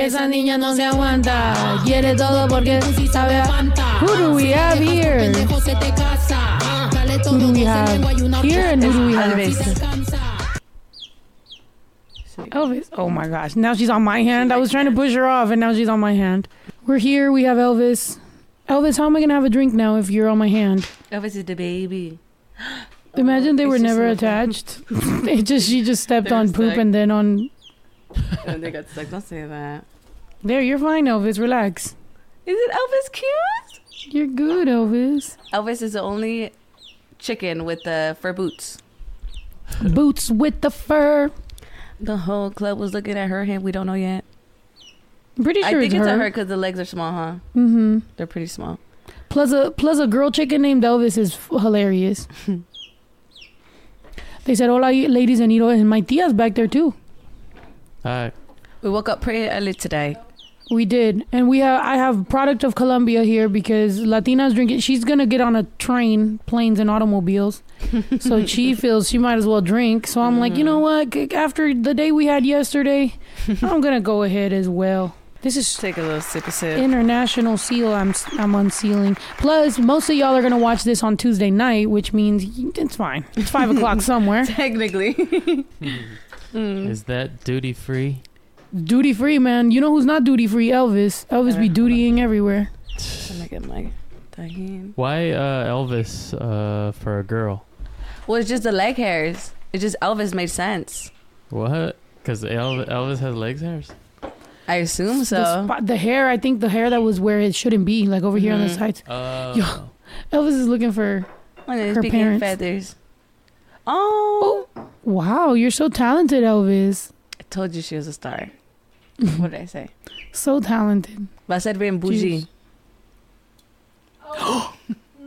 esa niña no se aguanta. Quiere todo porque sabe. a- Who do we have here? Who do we have here and who do we have? Elvis. Oh my gosh. Now she's on my hand. I was trying to push her off and now she's on my hand. We're here. We have Elvis. Elvis, how am I going to have a drink now if you're on my hand? Elvis is the baby. Imagine they it's were never attached. it just she just stepped They're on poop stuck. and then on and they got stuck. Don't say that. There, you're fine, Elvis. Relax. Is it Elvis cute? You're good, Elvis. Elvis is the only chicken with the fur boots. Boots with the fur. The whole club was looking at her hand. We don't know yet. I'm pretty I sure think it's it's her. a her because the legs are small, huh? Mm-hmm. They're pretty small. Plus a plus a girl chicken named Elvis is f- hilarious. they said, "Hola, ladies and and my tia's back there too." Hi. We woke up pretty early today. We did, and we have. I have product of Colombia here because Latina's drinking. She's gonna get on a train, planes, and automobiles. so she feels she might as well drink. So I'm like, you know what? After the day we had yesterday, I'm gonna go ahead as well. This is Take a little sip of sip. international seal. I'm I'm unsealing. Plus, most of y'all are gonna watch this on Tuesday night, which means it's fine. It's five o'clock somewhere. Technically. Mm. Is that duty free? Duty free, man. You know who's not duty free? Elvis. Elvis be dutying everywhere. Let me get my tajin. Why uh, Elvis uh, for a girl? Well, it's just the leg hairs. It just Elvis made sense. What? Because Elvis, Elvis has legs hairs? I assume so. The, spot, the hair, I think the hair that was where it shouldn't be, like over here on the Mhm. sides. Uh, Yo. Elvis is looking for. When it's her speaking parents. feathers. Oh. Wow, you're so talented, Elvis. I told you she was a star. Mm-hmm. what did I say? So talented. But I said being bougie.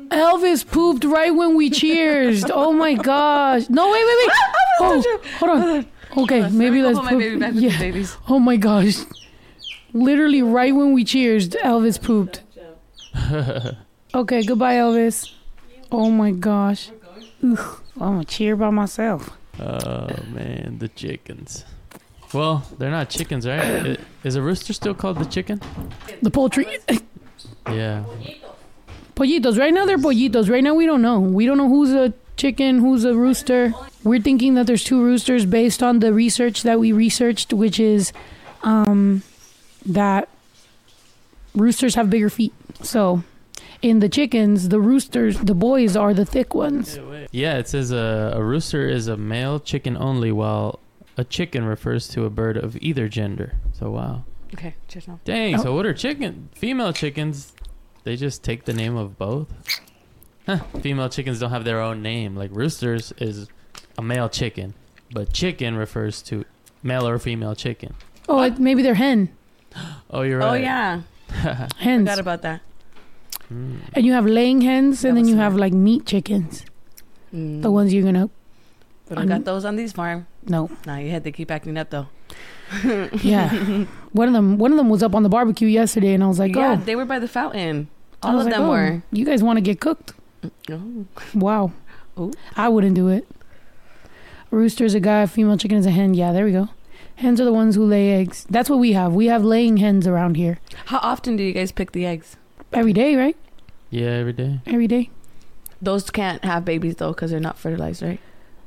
Elvis pooped right when we cheersed. oh my gosh. No, wait, wait, wait. Oh, hold on. Okay, maybe Let let's me put my poop. baby back with the Yeah. babies. Oh my gosh. Literally right when we cheersed, Elvis pooped. Okay, goodbye, Elvis. Oh my gosh. Ugh, I'm gonna cheer by myself. Oh man, the chickens. Well, they're not chickens, right? I- Is a rooster still called the chicken? The poultry. Yeah. Pollitos. Right now they're pollitos. Right now we don't know. We don't know who's a chicken, who's a rooster. We're thinking that there's two roosters based on the research that we researched, which is um, that roosters have bigger feet. So in the chickens, the roosters, the boys are the thick ones. Yeah, it says a, a rooster is a male chicken only, while a chicken refers to a bird of either gender. So wow. Okay, cheers now. Dang. Oh. So what are chicken? Female chickens? They just take the name of both. Huh. Female chickens don't have their own name. Like roosters is a male chicken, but chicken refers to male or female chicken. Oh, it, maybe they're hen. Oh, you're right. Oh yeah, Hens. forgot about that. Mm. And you have laying hens, That and then was you smart. have like meat chickens. Mm. The ones you're gonna We don't got those on these farm. no. Nah, you had to keep acting up though. Yeah, one of them. One of them was up on the barbecue yesterday, and I was like, yeah, "Oh, they were by the fountain. All of like, them oh, were. You guys want to get cooked? Mm, oh. Wow. Ooh. I wouldn't do it. Rooster's are a guy, female chicken is a hen. Yeah, there we go. Hens are the ones who lay eggs. That's what we have. We have laying hens around here How often do you guys pick the eggs? every day, right? Yeah, every day. Every day. Those can't have babies though because they're not fertilized, right?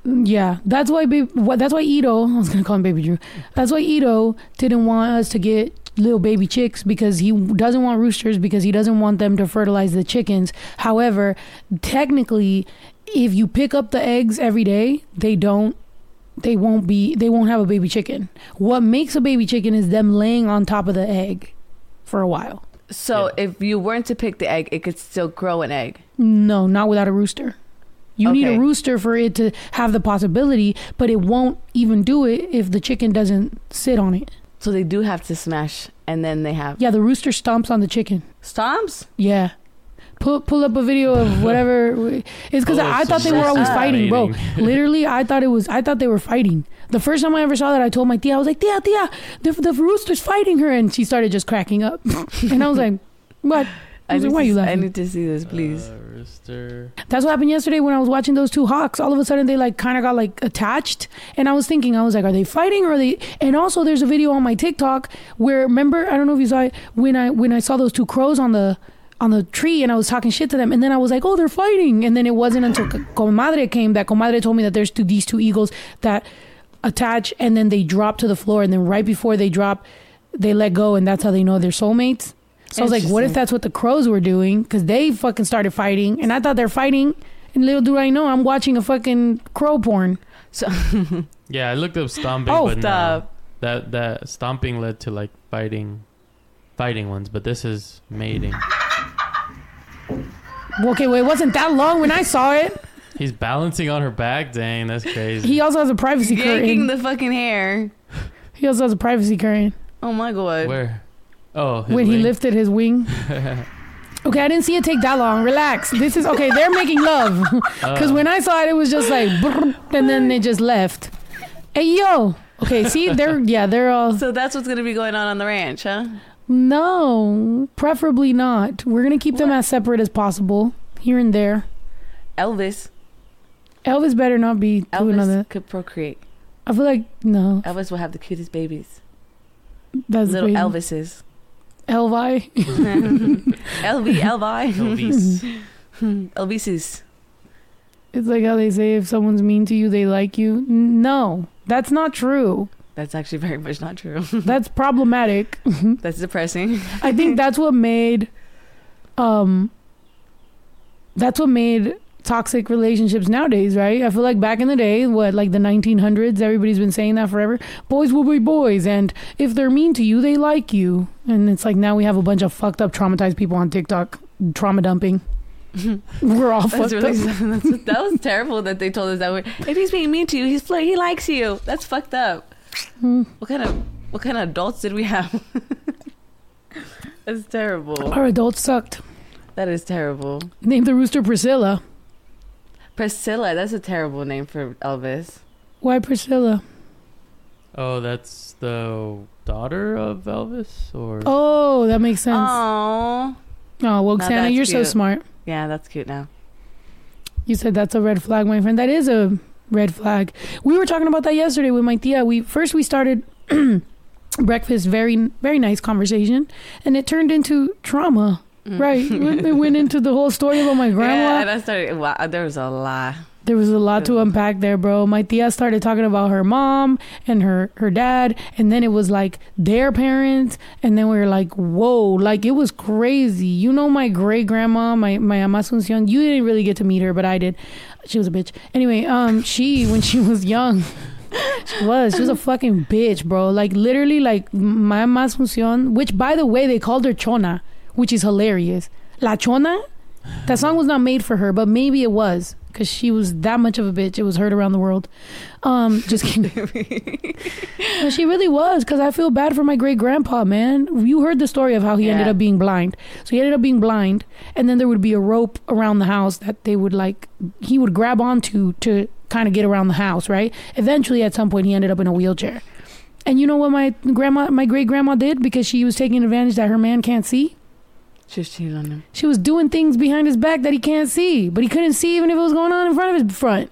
Yeah, that's why. Baby, that's why Ito. I was gonna call him Baby Drew. That's why Ito didn't want us to get little baby chicks because he doesn't want roosters because he doesn't want them to fertilize the chickens. However, technically, if you pick up the eggs every day, they don't. They won't be. They won't have a baby chicken. What makes a baby chicken is them laying on top of the egg for a while. So Yeah. if you weren't to pick the egg, it could still grow an egg. No, not without a rooster. You need a rooster for it to have the possibility, but it won't even do it if the chicken doesn't sit on it. So they do have to smash, and then they have Yeah, the rooster stomps on the chicken. stomps. Yeah. Pull, pull up a video of whatever. It's because Pull I thought they were always fighting, bro. Literally, I thought it was. I thought they were fighting. The first time I ever saw that, I told my tia, I was like, "Tia, tia, the, the rooster's fighting her," and she started just cracking up. and I was like, "What?" I was like, why are you laughing?" I need to see this, please. Uh, rooster. That's what happened yesterday when I was watching those two hawks. All of a sudden, they like kind of got like attached, and I was thinking, I was like, are they fighting or are they? And also, there's a video on my TikTok where remember, I don't know if you saw it when I when I saw those two crows on the on the tree, and I was talking shit to them, and then I was like, oh, they're fighting, and then it wasn't until Comadre came that Comadre told me that there's two these two eagles that attach, and then they drop to the floor, and then right before they drop, they let go, and that's how they know they're soulmates. So I was like, what if that's what the crows were doing? Because they fucking started fighting, and I thought they're fighting. And little do I know, I'm watching a fucking crow porn. So Yeah, I looked up stomping, Oh, but no, stop. that that stomping led to like fighting, fighting ones. But this is mating. Okay, well, it wasn't that long when I saw it. He's balancing on her back. Dang, that's crazy. He also has a privacy yanking curtain. the fucking hair. he also has a privacy curtain Oh my god. Where? Oh, his when he lifted his wing. Okay, I didn't see it take that long. Relax. This is okay. They're making love because Oh. when I saw it, it was just like, and then they just left. Hey yo. Okay, see, they're yeah, they're all So that's what's gonna be going on on the ranch, huh? no, preferably not. We're gonna keep them as separate as possible, here and there. Elvis. Elvis better not be doing Elvis another. could procreate. I feel like no, Elvis will have the cutest babies. that's Little crazy. Elvises. Elvi. Elvi, Elvi. Elvis. Elvises. It's like how they say if someone's mean to you, they like you. No, that's not true. That's actually very much not true. That's problematic. That's depressing. I think that's what made, um, that's what made toxic relationships nowadays, right? I feel like back in the day, what like the 1900s, everybody's been saying that forever. Boys will be boys, and if they're mean to you, they like you. And it's like now we have a bunch of fucked up, traumatized people on TikTok trauma dumping. We're all fucked really, up. that was terrible that they told us that. way. If he's being mean to you, he's. He likes you. That's fucked up. Hmm. What kind of what kind of adults did we have? That's terrible. Our adults sucked. That is terrible. Name the rooster Priscilla. Priscilla. That's a terrible name for Elvis. Why Priscilla? Oh, that's the daughter of Elvis, or Oh, that makes sense. Oh, Oh, well, Now Xana, that's you're so smart. yeah, that's cute now. You said that's a red flag, my friend. That is a red flag. We were talking about that yesterday with my tia. We first we started breakfast, very very nice conversation, and it turned into trauma. Mm. Right, it went into the whole story about my Yeah, grandma. and I started. Wow, there was a lot. There was a lot to unpack there, bro. My tia started talking about her mom and her her dad, and then it was like their parents, and then we were like, whoa, like it was crazy. You know, my great grandma, my my ama Asuncion, you didn't really get to meet her, but I did. She was a bitch. Anyway, um, she when she was young. She was. She was a fucking bitch, bro. Like literally, like my ama Asuncion, which by the way they called her Chona, which is hilarious. La Chona. That song was not made for her, but maybe it was because she was that much of a bitch. It was heard around the world. Um, just kidding. but she really was because I feel bad for my great grandpa, man. You heard the story of how he ended up being blind. So he ended up being blind, and then there would be a rope around the house that they would like, he would grab onto to kind of get around the house, right? Eventually, at some point, he ended up in a wheelchair. And you know what my grandma, my great grandma did because she was taking advantage that her man can't see? Just cheated on him. She was doing things behind his back that he can't see, but he couldn't see even if it was going on in front of his front.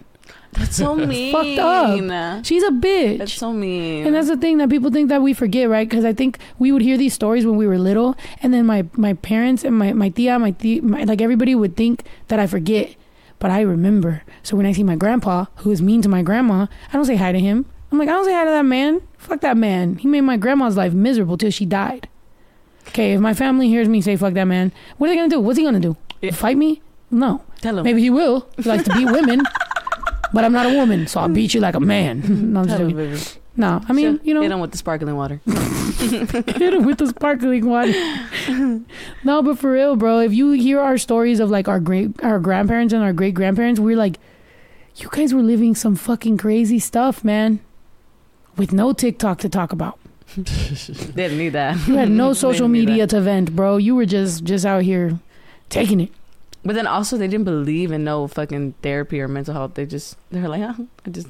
That's so mean. Fucked up. She's a bitch. That's so mean. and that's the thing that people think that we forget, right? Because I think we would hear these stories when we were little, and then my my parents and my my tia, my, tia, my like everybody would think that I forget, but I remember. So when I see my grandpa, who is mean to my grandma, I don't say hi to him. I'm like, I don't say hi to that man. Fuck that man. He made my grandma's life miserable till she died. Okay, if my family hears me say fuck that man, what are they gonna do? What's he gonna do? Yeah. Fight me? No. Tell him. Maybe he will. He likes to beat women. But I'm not a woman, so I'll beat you like a man. no, I'm just Tell him, baby. No, I mean, you know, hit him with the sparkling water. hit him with the sparkling water. no, but for real, bro, if you hear our stories of like our great, our grandparents and our great grandparents, we're like, you guys were living some fucking crazy stuff, man, with no TikTok to talk about. Didn't need that. You had no social didn't need media that. to vent, bro. You were just just out here taking it. But then also they didn't believe in no fucking therapy or mental health. They just they were like, oh, I just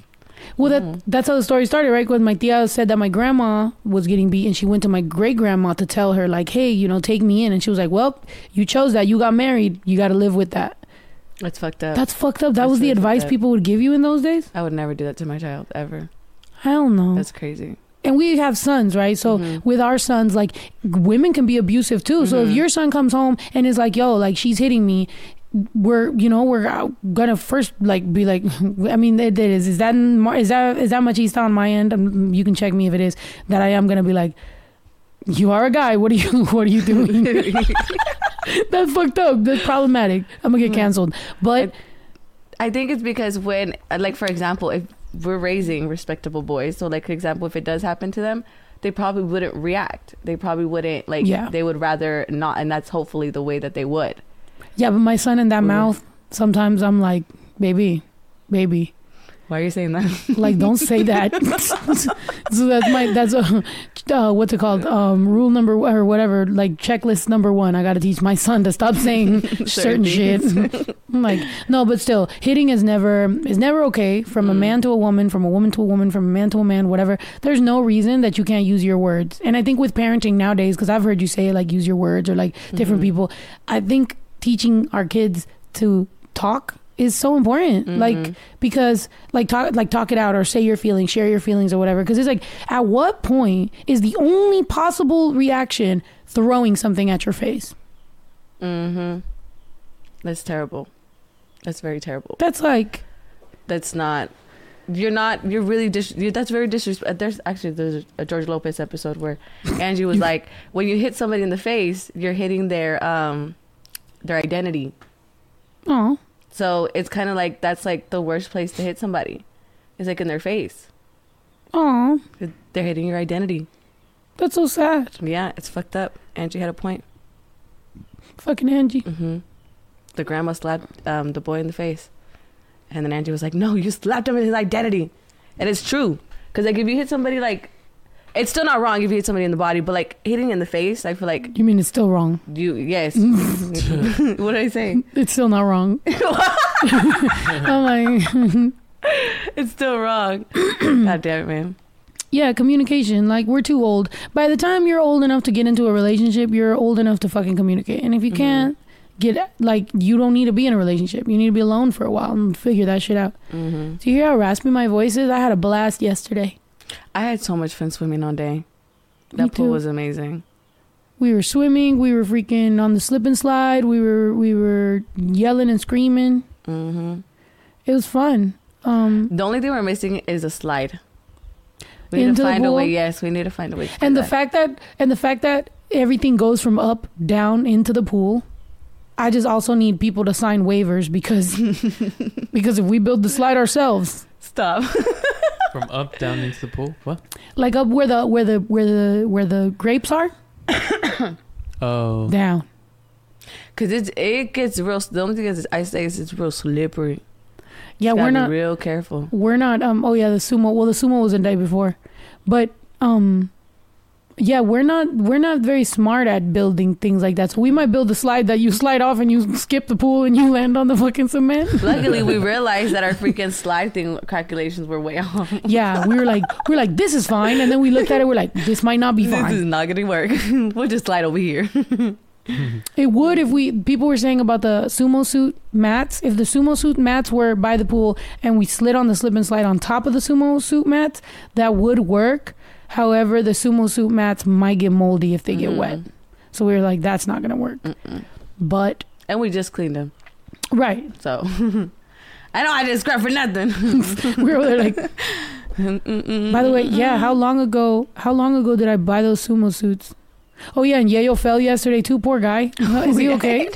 Well, that Mm. that's how the story started, right? Because my tia said that my grandma was getting beat, and she went to my great grandma to tell her, like, "Hey, you know, take me in." And she was like, "Well, you chose that. You got married. You got to live with that." That's fucked up. That's fucked up. That That's was the advice people would give you in those days. I would never do that to my child ever. Hell no. That's crazy. And we have sons, right? So Mhm. with our sons, like women can be abusive too. So if Mhm. your son comes home and is like, "Yo, like she's hitting me," we're you know we're gonna first like be like, I mean, it, it is is that is that is that machista on my end? Um, you can check me if it is. That I am gonna be like. You are a guy. What are you? What are you doing? That's fucked up. That's problematic. I'm gonna get Mhm. canceled. But I think it's because when, like, for example, if we're raising respectable boys, so like, for example, if it does happen to them, they probably wouldn't react. They probably wouldn't like. Yeah. They would rather not, and that's hopefully the way that they would. yeah, but my son in that Mhm. mouth. Sometimes I'm like, baby, baby. Why are you saying that? like don't say that. So that's my that's a uh, what's it called? Um rule number or whatever like checklist number one. I gotta teach my son to stop saying certain shit. Like no but still hitting is never is never okay from a Mm. man to a woman from a woman to a woman from a man to a man whatever. There's no reason that you can't use your words. And i think with parenting nowadays because i've heard you say like use your words or like different Mhm. people i think teaching our kids to talk is so important like Mhm. because like talk like talk it out or say your feelings share your feelings or whatever because it's like at what point is the only possible reaction throwing something at your face Mm-hmm. That's terrible. That's very terrible. that's like That's not. You're not. You're really. Dis- you that's very disrespect. There's actually there's a George Lopez episode where Angie was like, when you hit somebody in the face, you're hitting their um, their identity. oh So it's kind of like that's like the worst place to hit somebody. It's like in their face. oh They're hitting your identity. that's so sad Yeah, it's fucked up. Angie had a point. fucking angie hmm The grandma slapped um, the boy in the face, and then Angie was like, "No, you slapped him in his identity," and it's true because like if you hit somebody like, it's still not wrong if you hit somebody in the body, but like hitting in the face, I feel like you mean it's still wrong you yes. what did I say? it's still not wrong i'm like It's still wrong. God damn it, man. yeah communication like we're too old by the time you're old enough to get into a relationship you're old enough to fucking communicate and if you Mhm. can't get like you don't need to be in a relationship you need to be alone for a while and figure that shit out hmm Do you hear how raspy my voice is? I had a blast yesterday. I had so much fun swimming all day. Me That pool too. was amazing. We were swimming. We were freaking on the slip and slide. We were we were yelling and screaming. hmm It was fun. Um, The only thing we're missing is a slide. We need to find a way. Yes, we need to find a way. And the that. fact that and the fact that everything goes from up down into the pool. I just also need people to sign waivers because because if we build the slide ourselves, stop. From up down into the pool. What? like up where the where the where the where the grapes are, Oh. down. Cause it's it gets real. The only thing is, I say is it's real slippery. Yeah, Gotta we're not real careful. we're not um oh yeah the sumo well the sumo was the day before but um yeah we're not we're not very smart at building things like that so we might build a slide that you slide off and you skip the pool and you land on the fucking cement Luckily, we realized that our freaking slide thing calculations were way off. yeah we were like we are like this is fine and then we looked at it we're like this might not be fine. This is not gonna work. we'll just slide over here. it would if we people were saying about the sumo suit mats if the sumo suit mats were by the pool and we slid on the slip and slide on top of the sumo suit mats that would work however the sumo suit mats might get moldy if they get wet So we were like, that's not gonna work. But And we just cleaned them. right, So I know I didn't scrap for nothing. we were like. By the way, yeah, how long ago? How long ago did I buy those sumo suits? Oh yeah, and Yayo fell yesterday too. Poor guy. Oh, Is he okay?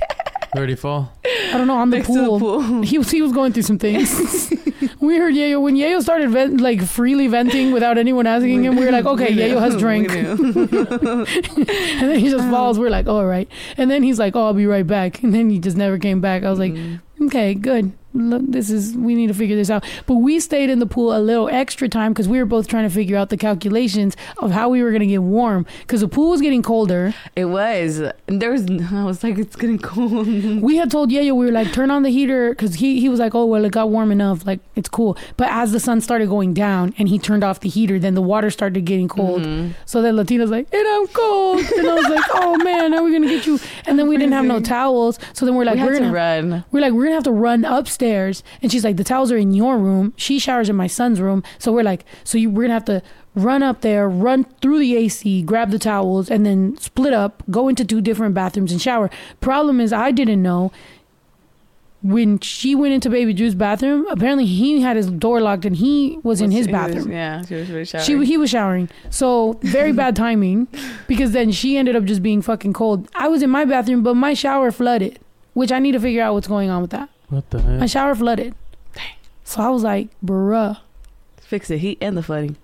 Where'd he fall? I don't know. On the Next pool. to the pool. He was he was going through some things. we heard Yayo when Yayo started vent, like freely venting without anyone asking him. We were like, okay, We. Yayo has We drank, knew. and then he just falls. We're like, all right. And then he's like, oh, I'll be right back. And then he just never came back. I was like, Mm. okay, good. Look, this is we need to figure this out. But we stayed in the pool a little extra time because we were both trying to figure out the calculations of how we were gonna get warm because the pool was getting colder. It was. And there was. I was like, it's getting cold. We had told Yayo we were like turn on the heater because he he was like oh well it got warm enough like it's cool. But as the sun started going down and he turned off the heater, then the water started getting cold. Mhm. So then Latina's like, and I'm cold. And I was like, oh man, are we gonna get you? And then we didn't have no towels. So then we're like, we we're gonna to run. we're like, we're gonna have to run upstairs. And she's like, the towels are in your room. She showers in my son's room. So we're like, so you, we're gonna have to run up there, run through the AC, grab the towels, and then split up, go into two different bathrooms and shower. Problem is, I didn't know. When she went into Baby Drew's bathroom, apparently he had his door locked and he was in his He was- bathroom. yeah, she was really showering. She he was showering, so very bad timing, because then she ended up just being fucking cold. I was in my bathroom, but my shower flooded, which I need to figure out what's going on with that. What the My shower flooded, Dang. so I was like, bruh. Fix the heat and the flooding.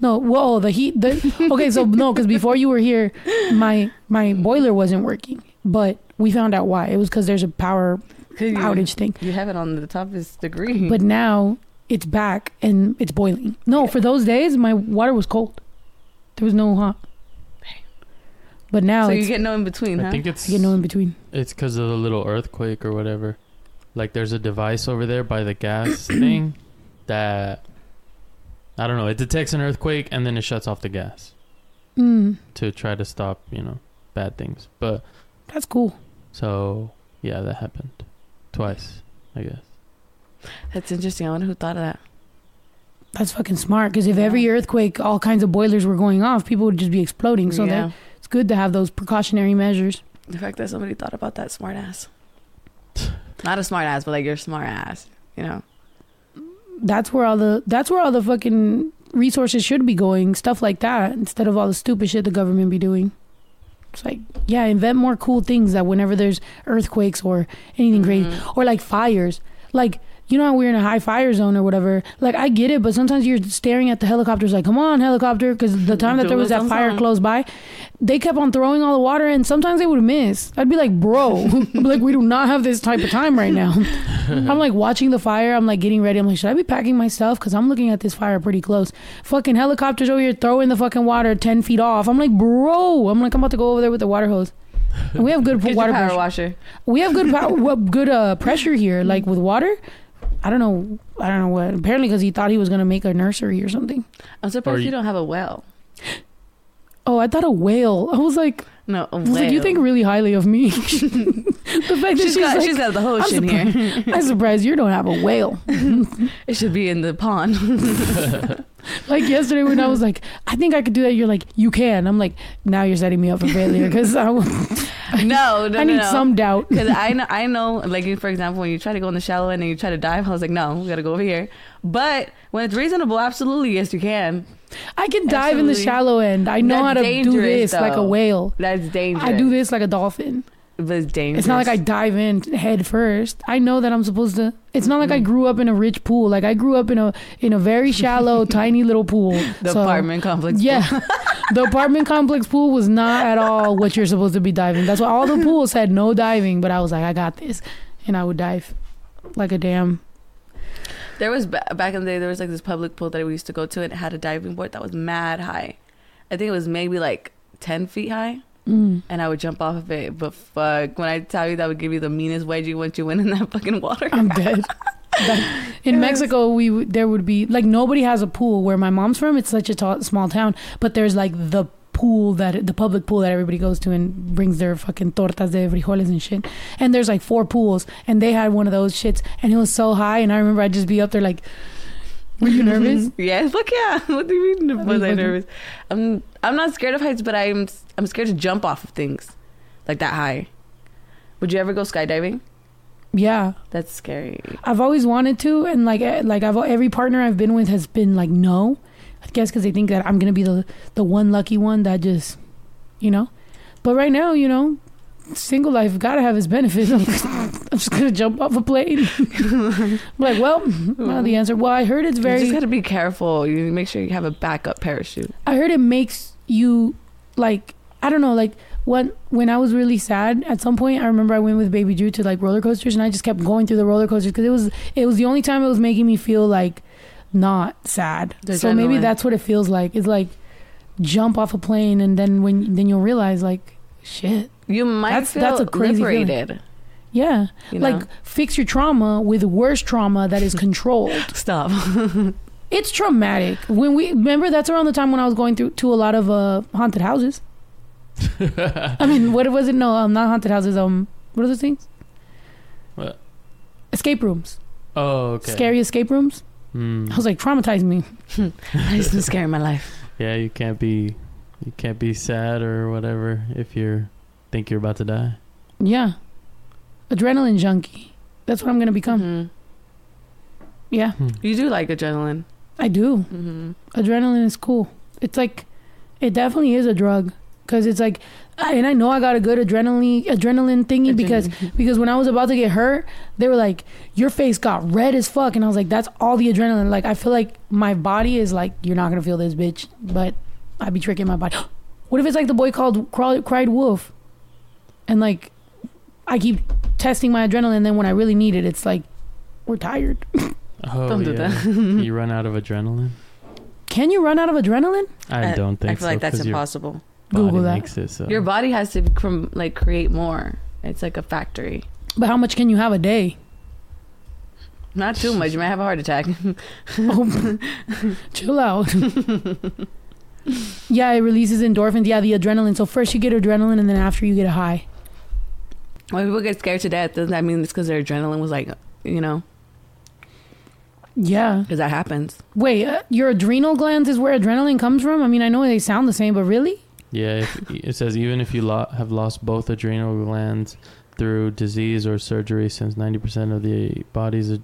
No, whoa, the heat. The okay, so no, because before you were here, my my boiler wasn't working, but we found out why. It was because there's a power 'Cause you, outage thing. You have it on the toughest degree. But now it's back and it's boiling. No, for those days my water was cold. There was no hot. But now so you get no in between, huh? I think it's I get no in between. it's because of the little earthquake or whatever. Like there's a device over there by the gas thing that I don't know. It detects an earthquake and then it shuts off the gas Mm, to try to stop you know bad things. But that's cool. so yeah, that happened twice, I guess. That's interesting. I wonder who thought of that. That's fucking smart. Because if every earthquake, all kinds of boilers were going off, people would just be exploding. So yeah. that it's good to have those precautionary measures. The fact that somebody thought about that smart ass. Not a smart ass, but like your smart ass. You know. That's where all the that's where all the fucking resources should be going. Stuff like that instead of all the stupid shit the government be doing. It's like yeah, invent more cool things that whenever there's earthquakes or anything crazy Mhm. or like fires, like. You know how we're in a high fire zone or whatever. Like I get it, but sometimes you're staring at the helicopters, like, "Come on, helicopter!" Because the time that there was that fire close by, they kept on throwing all the water, and sometimes they would miss. I'd be like, "Bro, like we do not have this type of time right now." I'm like watching the fire. I'm like getting ready. I'm like, should I be packing my stuff? Because I'm looking at this fire pretty close. Fucking helicopters over here throwing the fucking water ten feet off. I'm like, bro. I'm like, I'm about to go over there with the water hose. And we have good Get water power pressure. washer. We have good power, good uh, pressure here, like with water. I don't know. I don't know what. Apparently, because he thought he was gonna make a nursery or something. I'm surprised you, you- don't have a well. Oh, I thought a whale. I was like, No, was like, you think really highly of me. the fact that she's she's, got like, she's got the ocean here. I'm surprised you don't have a whale. It should be in the pond. Like yesterday when I was like, I think I could do that. You're like, you can. I'm like, now you're setting me up for failure because I, no, no, I need no, no. some doubt. Because I know, I know, like for example, when you try to go in the shallow end and you try to dive, I was like, no, we gotta go over here. But when it's reasonable, absolutely, yes, you can. I can dive in the shallow end. I know That's how to do this like a whale. That's dangerous. I do this like a dolphin. but it's dangerous. It's not like I dive in head first. I know that I'm supposed to. It's not like I Mm-mm. grew up in a rich pool. Like I grew up in a in a very shallow, tiny little pool. the So, apartment complex. Yeah, the apartment complex pool was not at all what you're supposed to be diving. That's why all the pools had no diving. But I was like, I got this, and I would dive like a damn. There was back in the day. There was like this public pool that we used to go to. and It had a diving board that was mad high. I think it was maybe like ten feet high, Mm. and I would jump off of it. But fuck, when I tell you that would give you the meanest wedgie once you went in that fucking water. I'm dead. That- in was- Mexico, we there would be like nobody has a pool where my mom's from. It's such a small town, but there's like the pool that the public pool that everybody goes to and brings their fucking tortas de frijoles and shit. And there's like four pools, and they had one of those shits, and it was so high. And I remember I'd just be up there like, "Were you nervous?" yes, fuck yeah. What do you mean? Was I fucking- nervous? I'm I'm not scared of heights, but I'm I'm scared to jump off of things like that high. Would you ever go skydiving? yeah, That's scary. I've always wanted to, and like eh, like I've every partner I've been with has been like no. I guess because they think that I'm gonna be the the one lucky one that just, you know. But right now, you know, single life gotta have its benefits. I'm, I'm just gonna jump off a plane. I'm like, well, well, the answer. Well, I heard it's very. you just gotta be careful. You make sure you have a backup parachute. I heard it makes you like I don't know, like when when I was really sad at some point, I remember I went with Baby Drew to like roller coasters, and I just kept going through the roller coasters because it was it was the only time it was making me feel like not sad. The so maybe that's what it feels like. It's like jump off a plane, and then when then you'll realize like shit, You might That's- feel that's a crazy feeling. yeah, You know? like fix your trauma with worse trauma that is controlled. stop. It's traumatic. When we remember, that's around the time when I was going through to a lot of uh, haunted houses. I mean, what was it? No, um, not haunted houses. Um, what are those things? What? Escape rooms. Oh, okay. Scary escape rooms. Hmm. I was like, traumatized me. it's been scaring my life. Yeah, you can't be, you can't be sad or whatever if you're think you're about to die. Yeah, adrenaline junkie. That's what I'm gonna become. Mhm. Yeah, You do like adrenaline. I do. hmm Adrenaline is cool. It's like, it definitely is a drug because it's like, and I know I got a good adrenaline adrenaline thingy because because when I was about to get hurt, they were like, "Your face got red as fuck," and I was like, "That's all the adrenaline." Like I feel like my body is like, "You're not gonna feel this, bitch," but I'd be tricking my body. what if it's like the boy called Crawl- cried wolf, and like I keep testing my adrenaline, and then when I really need it, it's like we're tired. Oh, Don't do yeah. that. you run out of adrenaline. Can you run out of adrenaline? I don't think I feel so. like that's 'cause your impossible. Body Google that. Makes it so. Your body has to from like create more. It's like a factory. But how much can you have a day? Not too much. You might have a heart attack. Oh, chill out. yeah, it releases endorphins. Yeah, the adrenaline. So first you get adrenaline, and then after you get a high. when people get scared to death, doesn't that mean it's because their adrenaline was like, you know, Yeah. because that happens. Wait, uh, your adrenal glands is where adrenaline comes from? I mean, I know they sound the same, but really? Yeah, if, it says even if you lo- have lost both adrenal glands through disease or surgery, since ninety percent of the body's ad-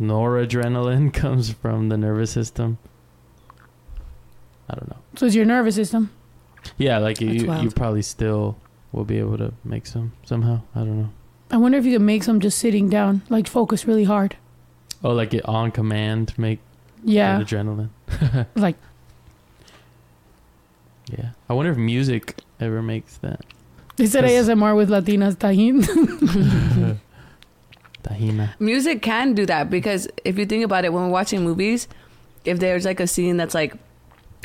noradrenaline comes from the nervous system. I don't know. So it's your nervous system. Yeah, like That's you, wild. you probably still will be able to make some somehow. I don't know. I wonder if you can make some just sitting down, like focus really hard. Oh, like it on command make Yeah. adrenaline. Like, Yeah, I wonder if music ever makes that. they said Yes. ASMR with Latinas tahin. Tahina. Music can do that because if you think about it, when we're watching movies, if there's like a scene that's like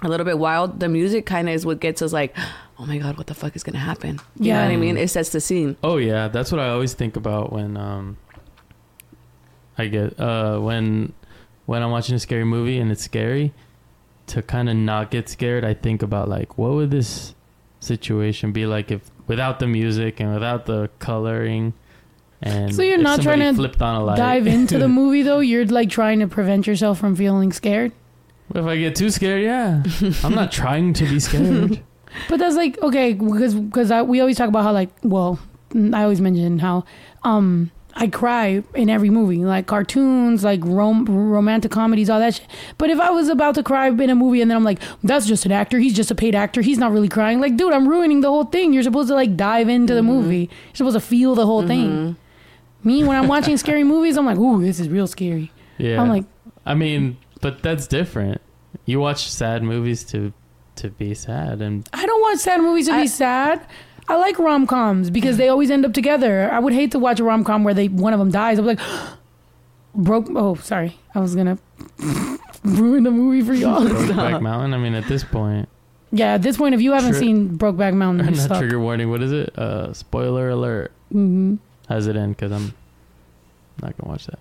a little bit wild, the music kind of is what gets us like, oh my god, what the fuck is gonna happen? You know Yeah. what I mean? It sets the scene. Oh yeah, that's what I always think about when um I get uh when when I'm watching a scary movie and it's scary to kind of not get scared, I think about like what would this situation be like if without the music and without the coloring and So you're not trying to flipped on a light. Dive into the movie, though. You're like trying to prevent yourself from feeling scared. if I get too scared, yeah. I'm not trying to be scared. But that's like okay because because we always talk about how like well I always mention how um I cry in every movie like cartoons like rom- romantic comedies all that shit. But if I was about to cry in a movie and then I'm like that's just an actor he's just a paid actor he's not really crying like dude I'm ruining the whole thing. You're supposed to like dive into the mm-hmm. movie. You're supposed to feel the whole thing. Mm-hmm. Me when I'm watching scary movies I'm like ooh this is real scary. Yeah. I'm like I mean, but that's different. You watch sad movies to to be sad and I don't watch sad movies to I- be sad. I like rom coms because they always end up together. I would hate to watch a rom com where they one of them dies. I'm like, broke. Oh, sorry. I was gonna ruin the movie for y'all. Brokeback Mountain. I mean, at this point, yeah, at this point, if you haven't Tri- seen Brokeback Mountain, you not trigger warning. What is it? Uh, spoiler alert. hmm How's it end? Because I'm not gonna watch that.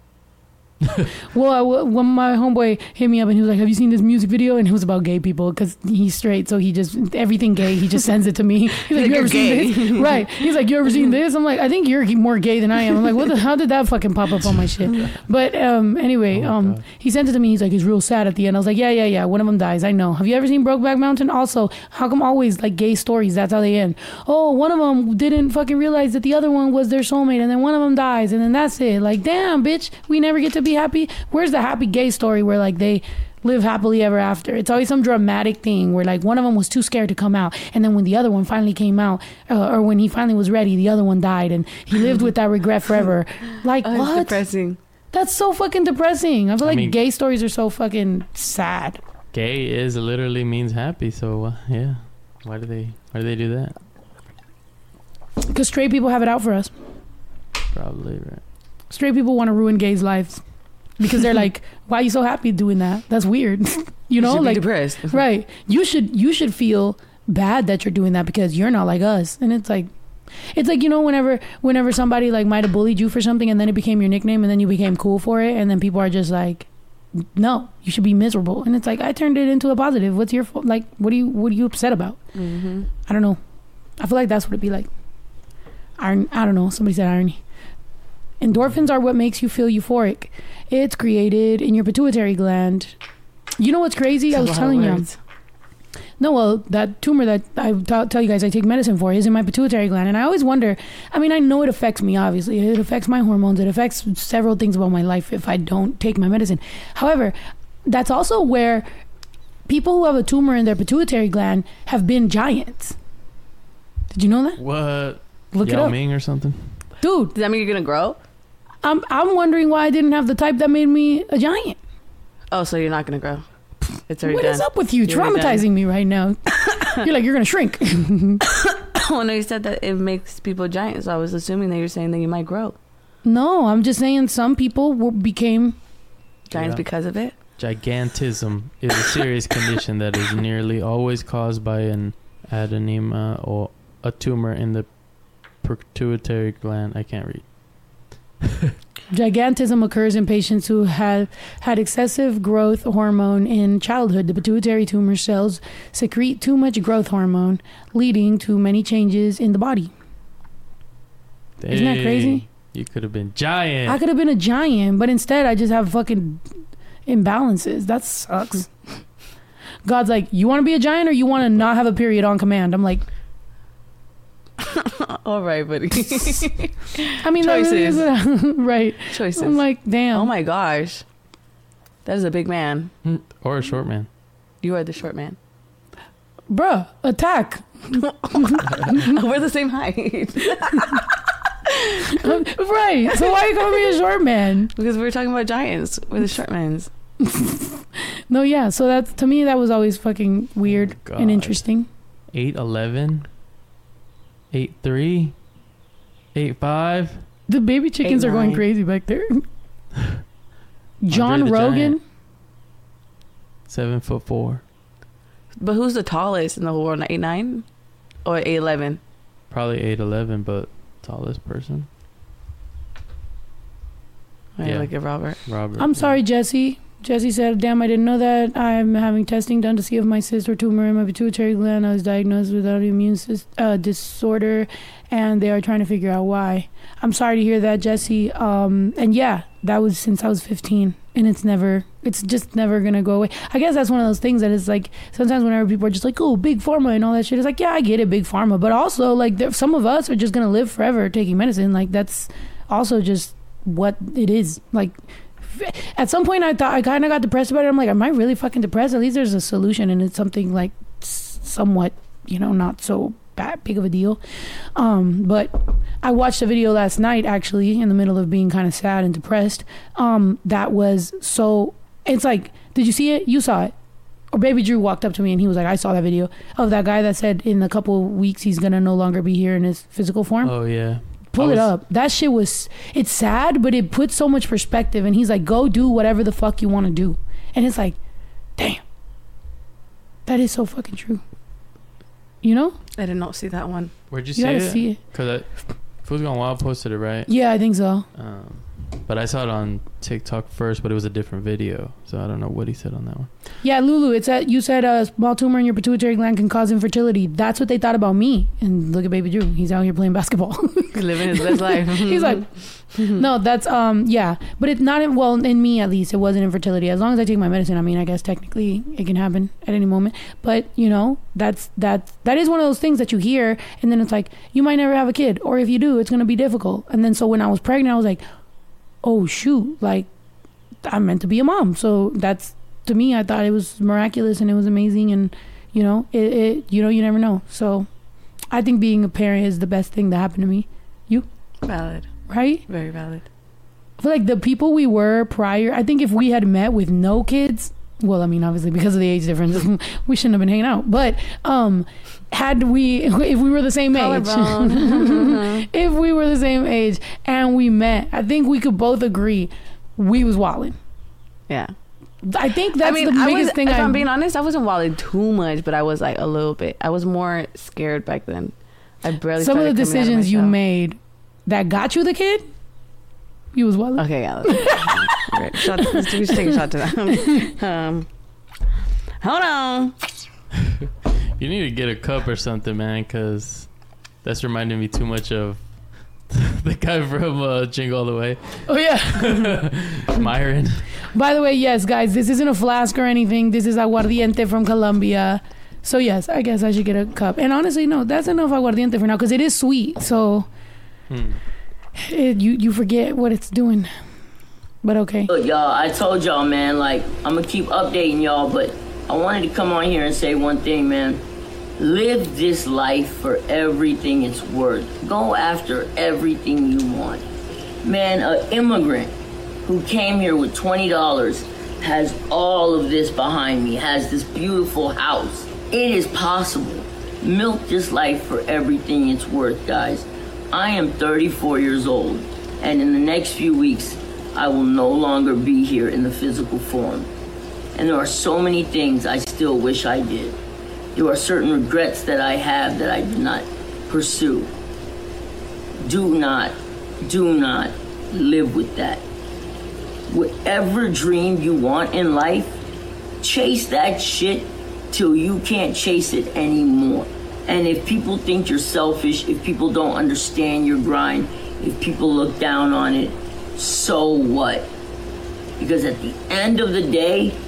Well, I, when my homeboy hit me up and he was like, "Have you seen this music video?" and it was about gay people because he's straight, so he just everything gay. He just sends it to me. He's like, Like, "You ever seen this?" Right? He's like, "You ever seen this?" I'm like, "I think you're more gay than I am." I'm like, "What? The, how did that fucking pop up on my shit?" But um, anyway, Oh um, God. he sent it to me. He's like, "He's real sad at the end." I was like, "Yeah, yeah, yeah. One of them dies. I know." Have you ever seen Brokeback Mountain? Also, how come always like gay stories? That's how they end. Oh, one of them didn't fucking realize that the other one was their soulmate, and then one of them dies, and then that's it. Like, damn, bitch, we never get to be happy. Where's the happy gay story where like they live happily ever after? It's always some dramatic thing where like one of them was too scared to come out, and then when the other one finally came out, uh, or when he finally was ready, the other one died, and he lived with that regret forever. Like Oh, what? depressing. That's so fucking depressing. I feel I like mean- gay stories are so fucking sad. Gay is literally means happy. So uh, yeah, Why do they? Why do they do that? Because straight people have it out for us. Probably right. Straight people want to ruin gays' lives because they're like, "Why are you so happy doing that? That's weird." you know, be like depressed. right. You should you should feel bad that you're doing that because you're not like us. And it's like it's like you know whenever whenever somebody like might have bullied you for something and then it became your nickname and then you became cool for it and then people are just like no, you should be miserable. And it's like I turned it into a positive. What's your fault? Like what are you what are you upset about? Mm-hmm. I don't know. I feel like that's what it'd be like. Iron, I don't know. Somebody said irony. Endorphins are what makes you feel euphoric. It's created in your pituitary gland. You know what's crazy? I was telling you. No, well, that tumor that I t- tell you guys I take medicine for is in my pituitary gland, and I always wonder. I mean, I know it affects me. Obviously, it affects my hormones. It affects several things about my life if I don't take my medicine. However, that's also where people who have a tumor in their pituitary gland have been giants. Did you know that? What? Look Yao it up, Ming or something? dude. Does that mean you're gonna grow? I'm I'm wondering why I didn't have the type that made me a giant. Oh, so you're not gonna grow? It's already What done. is up with you? You're already Traumatizing me right now. you're like you're gonna shrink. oh no, you said that it makes people giant. So I was assuming that you're saying that you might grow no, I'm just saying some people were, became. giants Yeah. because of it. Gigantism is a serious condition that is nearly always caused by an adenoma or a tumor in the pituitary gland. I can't read. Gigantism occurs in patients who have had excessive growth hormone in childhood. The pituitary tumor cells secrete too much growth hormone, leading to many changes in the body. Isn't that crazy? You could have been giant. I could have been a giant, but instead I just have fucking imbalances. That sucks. God's like, you want to be a giant or you want to not have a period on command? I'm like, All right, buddy. I mean, that really is right. Choices. I'm like, damn. oh my gosh, that is a big man. Mm, or a short man. You are the short man. Bruh, attack. We're the same height right. So why are you calling me a short man? because we were talking about giants. We're the short mans. No, yeah. So that's to me that was always fucking weird Oh, and interesting. 8'11", 8'3", 8'5". The baby chickens Eight, are going nine. crazy back there. John the Rogan. Giant. Seven foot four. But who's the tallest in the whole world? Eight nine or eight eleven? Probably 8'11", but tallest person. Yeah. Yeah. Look at Robert. Robert. I'm sorry, Jesse. Jesse said, "Damn, I didn't know that. I'm having testing done to see if my cyst or tumor in my pituitary gland. I was diagnosed with autoimmune uh, disorder, and they are trying to figure out why. I'm sorry to hear that, Jesse. Um, and yeah, that was since I was 15, and it's never, it's just never gonna go away. I guess that's one of those things that is like sometimes whenever people are just like, oh, big pharma and all that shit, it's like, yeah, I get it, big pharma, but also like there, some of us are just gonna live forever taking medicine. Like that's also just what it is. Like at some point I thought I kind of got depressed about it. I'm like, am I really fucking depressed? At least there's a solution, and it's something like somewhat, you know, not so bad, big of a deal. Um, but I watched a video last night, actually, in the middle of being kind of sad and depressed. Um, that was so. It's like, did you see it? You saw it. Or Baby Drew walked up to me and he was like, I saw that video of that guy that said in a couple weeks he's gonna no longer be here in his physical form. Oh yeah. Pull I it up. That shit was. It's sad, but it puts so much perspective. And he's like, "Go do whatever the fuck you want to do." And it's like, damn, that is so fucking true. You know, I did not see that one. Where'd you you see gotta it? see it. Cause I, Food's Gone Wild posted it right. Yeah, I think so. Um, but I saw it on TikTok first, but it was a different video, so I don't know what he said on that one. Yeah, Lulu, it's that you said a small tumor in your pituitary gland can cause infertility. That's what they thought about me. And look at Baby Drew. He's out here playing basketball. He's living his best life. He's like, no, that's um, yeah, but it's not in, well in me at least. It wasn't infertility. As long as I take my medicine, I mean, I guess technically it can happen at any moment. But you know, that's that's that is one of those things that you hear, and then it's like you might never have a kid, or if you do, it's gonna be difficult. And then so when I was pregnant, I was like, oh shoot, like I'm meant to be a mom. So that's to me, I thought it was miraculous and it was amazing, and you know, it, it you know you never know. So I think being a parent is the best thing that happened to me. You valid. Right? Very valid. I feel like the people we were prior, I think if we had met with no kids, well, I mean, obviously because of the age difference, we shouldn't have been hanging out. But um, had we, if we were the same age, if we were the same age and we met, I think we could both agree we was wilding. yeah. I think that's I mean, the I biggest was, thing. if I, I'm being honest, I wasn't wilding too much, but I was like a little bit. I was more scared back then. I barely. some of the started coming out decisions you made that got you the kid, you was wilding. Okay, yeah. let's- Right. Shot, let's should take a shot to that. Um, hold on. You need to get a cup or something, man, because that's reminding me too much of the guy from uh, Jingle All the Way, Oh yeah. Myron. By the way, yes, guys, this isn't a flask or anything. This is aguardiente from Colombia. So yes, I guess I should get a cup. And honestly, no, that's enough aguardiente for now because it is sweet. So Hmm. it, you you forget what it's doing. But okay. Look, y'all, I told y'all, man, like, I'm gonna keep updating y'all, but I wanted to come on here and say one thing, man. Live this life for everything it's worth. Go after everything you want. Man, an immigrant who came here with $20 has all of this behind me, has this beautiful house. It is possible. Milk this life for everything it's worth, guys. I am 34 years old, and in the next few weeks, I will no longer be here in the physical form. And there are so many things I still wish I did. There are certain regrets that I have that I did not pursue. Do not, do not live with that. Whatever dream you want in life, chase that shit till you can't chase it anymore. And if people think you're selfish, if people don't understand your grind, if people look down on it, so what? Because at the end of the day,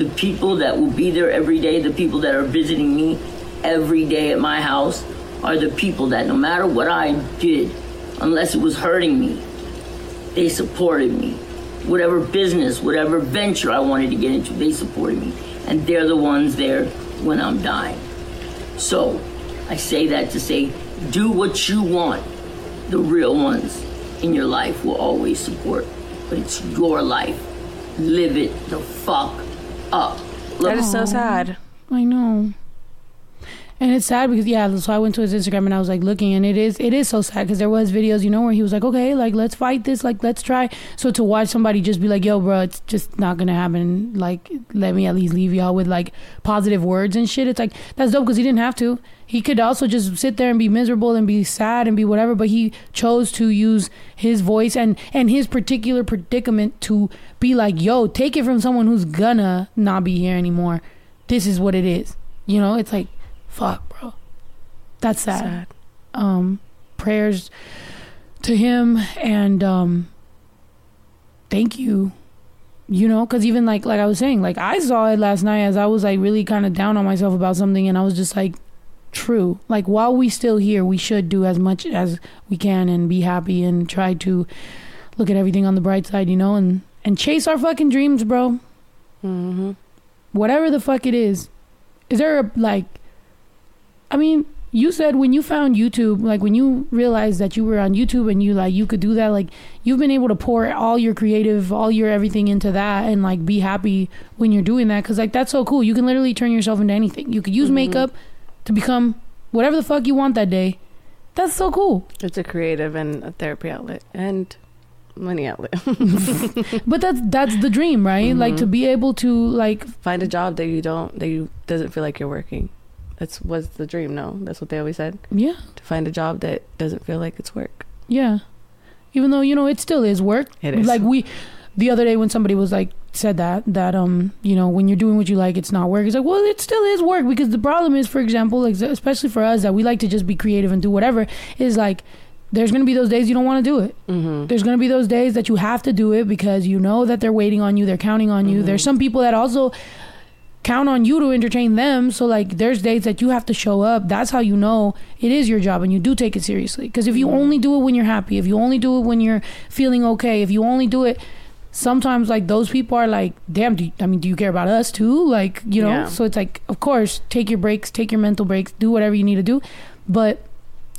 the people that will be there every day, the people that are visiting me every day at my house, are the people that no matter what I did, unless it was hurting me, they supported me. Whatever business, whatever venture I wanted to get into, they supported me. And they're the ones there when I'm dying. So, I say that to say, do what you want. The real ones in your life will always support. But it's your life. Live it the fuck up. Look, That is so sad. I know. And it's sad because yeah, so I went to his Instagram and I was like looking, and it is it is so sad because there was videos, you know, where he was like, okay, like let's fight this, like let's try. So to watch somebody just be like, yo, bro, it's just not gonna happen. Like, let me at least leave y'all with like positive words and shit. It's like that's dope because he didn't have to. He could also just sit there and be miserable and be sad and be whatever, but he chose to use his voice and and his particular predicament to be like, yo, take it from someone who's gonna not be here anymore. This is what it is. You know, it's like fuck, bro. That's sad. Sad. Um, prayers to him and um, thank you. You know, because even like like I was saying, like I saw it last night as I was like really kind of down on myself about something, and I was just like, true. Like while we still here, we should do as much as we can and be happy and try to look at everything on the bright side, you know, and and chase our fucking dreams, bro Mm-hmm. whatever the fuck it is is there a like i mean you said when you found youtube like when you realized that you were on youtube and you like you could do that like you've been able to pour all your creative all your everything into that and like be happy when you're doing that. Because like that's so cool. You can literally turn yourself into anything. You could use Mhm. makeup to become whatever the fuck you want that day. That's so cool. It's a creative and a therapy outlet and money outlet. but that's that's the dream right? Like to be able to like Find a job that you don't that you doesn't feel like you're working. That's was the dream. No, that's what they always said. yeah To find a job that doesn't feel like it's work. Yeah. Even though, you know, it still is work. It is. Like we the other day when somebody was like said that that um, you know, when you're doing what you like, it's not work. It's like, well, it still is work because the problem is, for example, like, especially for us that we like to just be creative and do whatever, is like there's going to be those days you don't want to do it. Mm-hmm. There's going to be those days that you have to do it because you know that they're waiting on you, they're counting on you. Mhm. There's some people that also count on you to entertain them. So like there's days that you have to show up. That's how you know it is your job and you do take it seriously. Because if you Mhm. only do it when you're happy, if you only do it when you're feeling okay, if you only do it sometimes like those people are like, damn, do you, I mean, do you care about us too? Like, you know, Yeah. so it's like, of course, take your breaks, take your mental breaks, do whatever you need to do. But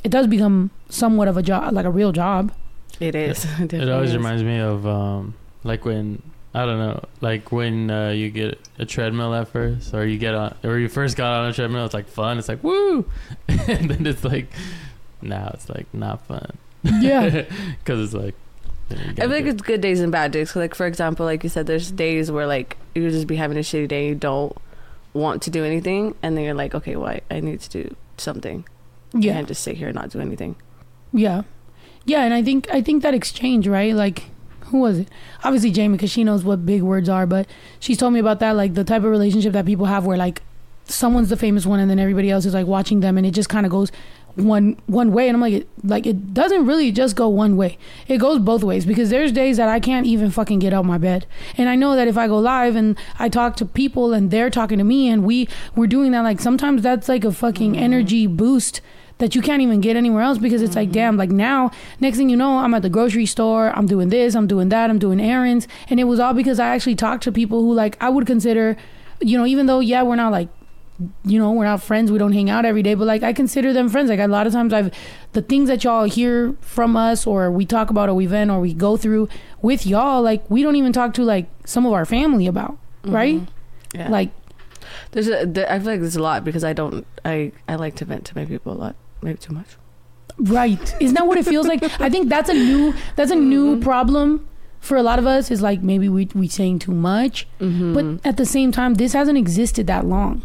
it does become somewhat of a job, like a real job. It is. It definitely always is. reminds me of um, like when I don't know. Like when uh, you get a treadmill at first, or you get on, or you first got on a treadmill, it's like fun. It's like woo, and then it's like now it's like not fun. Yeah. because it's like. I gotta feel like do- it's good days and bad days. 'Cause, like for example, like you said, there's days where like you just be having a shitty day, you don't want to do anything, and then you're like, okay, well, I, I need to do something. You Yeah. can't just sit here and not do anything. Yeah, yeah, and I think I think that exchange, right? Like, who was it? Obviously Jamie, because she knows what big words are. But she's told me about that, like the type of relationship that people have, where like someone's the famous one, and then everybody else is like watching them, and it just kind of goes one one way. And I'm like, it, like it doesn't really just go one way. It goes both ways because there's days that I can't even fucking get out my bed, and I know that if I go live and I talk to people and they're talking to me, and we we're doing that, like sometimes that's like a fucking mm-hmm. energy boost that you can't even get anywhere else because it's like mm-hmm. damn like now next thing you know i'm at the grocery store i'm doing this i'm doing that i'm doing errands. And it was all because i actually talked to people who like i would consider you know even though yeah we're not like you know we're not friends we don't hang out every day but like i consider them friends. Like a lot of times i've the things that y'all hear from us or we talk about or we vent or we go through with y'all like we don't even talk to like some of our family about mm-hmm. right? Yeah. like There's a, there, I feel like there's a lot because I don't. I I like to vent to my people a lot, maybe too much. Right. Isn't that what it feels like? I think that's a new that's a new problem for a lot of us is like maybe we we saying too much. Mm-hmm. But at the same time, this hasn't existed that long.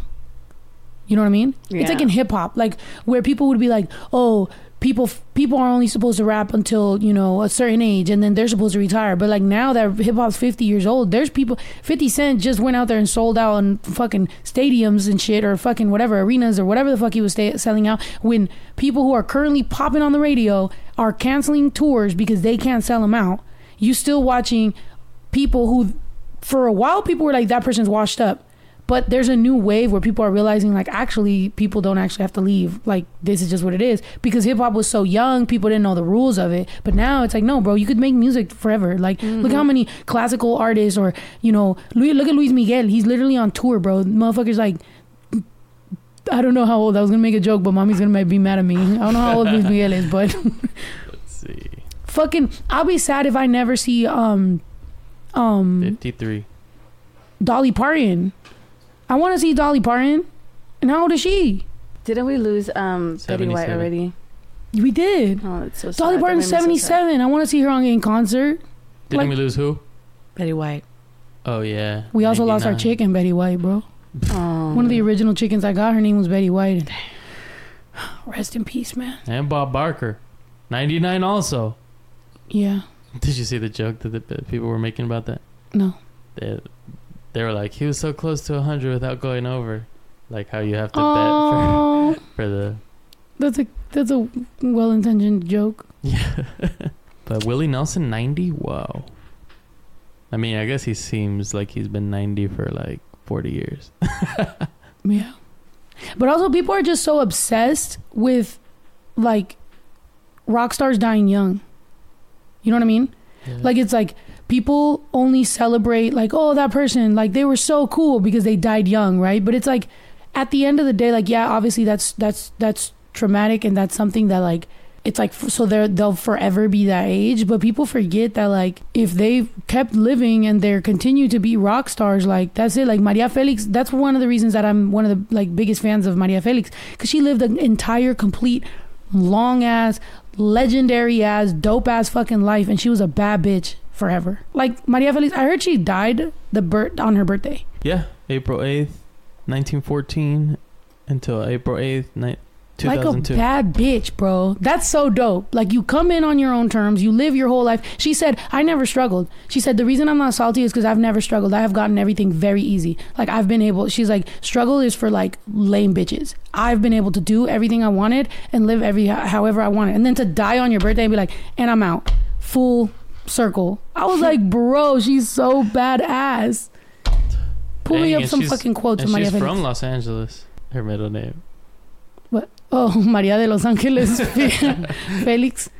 You know what I mean? It's like in hip hop, like where people would be like, "Oh, people people are only supposed to rap until you know a certain age, and then they're supposed to retire." But like now that hip hop's fifty years old, there's people. Fifty Cent just went out there and sold out on fucking stadiums and shit, or fucking whatever arenas or whatever the fuck he was sta- selling out. When people who are currently popping on the radio are canceling tours because they can't sell them out, you still watching people who, for a while, people were like, "That person's washed up." But there's a new wave where people are realizing like actually people don't actually have to leave. Like this is just what it is. Because hip hop was so young, people didn't know the rules of it. But now it's like, no, bro, you could make music forever. Like look how many classical artists or, you know, look at Luis Miguel. He's literally on tour, bro. Motherfucker's like I don't know how old. I was gonna make a joke, but mommy's gonna be mad at me. I don't know how old Luis Miguel is, but Let's see. fucking I'll be sad if I never see um um 53. Dolly Parton. I want to see Dolly Parton. And how old is she? Didn't we lose um Betty White 77. already? We did. Oh, it's so sad. Dolly That Parton's made me so sad. 77. I want to see her on in concert. Didn't Like- we lose who? Betty White. Oh, yeah. We also lost our 99. chicken, Betty White, bro. Oh. One of the original chickens I got, her name was Betty White. Rest in peace, man. And Bob Barker. 99 also. Yeah. Did you see the joke that the the people were making about that? No. They, they were like, he was so close to 100 without going over. Like how you have to Oh, bet for, for the. that's a that's a well-intentioned joke. Yeah. but Willie Nelson, 90? Whoa. I mean, I guess he seems like he's been 90 for like 40 years. Yeah. But also people are just so obsessed with like rock stars dying young. You know what I mean? Like it's like people only celebrate like oh that person like they were so cool because they died young, right? But it's like at the end of the day like yeah, obviously that's that's that's traumatic and that's something that like it's like so they they'll forever be that age, but people forget that like if they kept living and they're continue to be rock stars like that's it. Like Maria Felix that's one of the reasons that I'm one of the like biggest fans of Maria Felix cuz she lived an entire complete long ass legendary ass dope ass fucking life and she was a bad bitch forever. Like Maria Felix i heard she died the birth on her birthday. Yeah, April 8th, 1914 until April 8th, ni- like a bad bitch bro. That's so dope. Like you come in on your own terms you live your whole life. She said i never struggled. She said the reason i'm not salty is because i've never struggled. I have gotten everything very easy. Like i've been able she's like struggle is for like lame bitches. I've been able to do everything i wanted and live every however i wanted. And then to die on your birthday and be like and i'm out. Full circle i was like bro she's so badass pull me up some fucking quotes and of maria she's Felix. from Los Angeles. Her middle name. What? Oh, Maria de los Angeles Felix.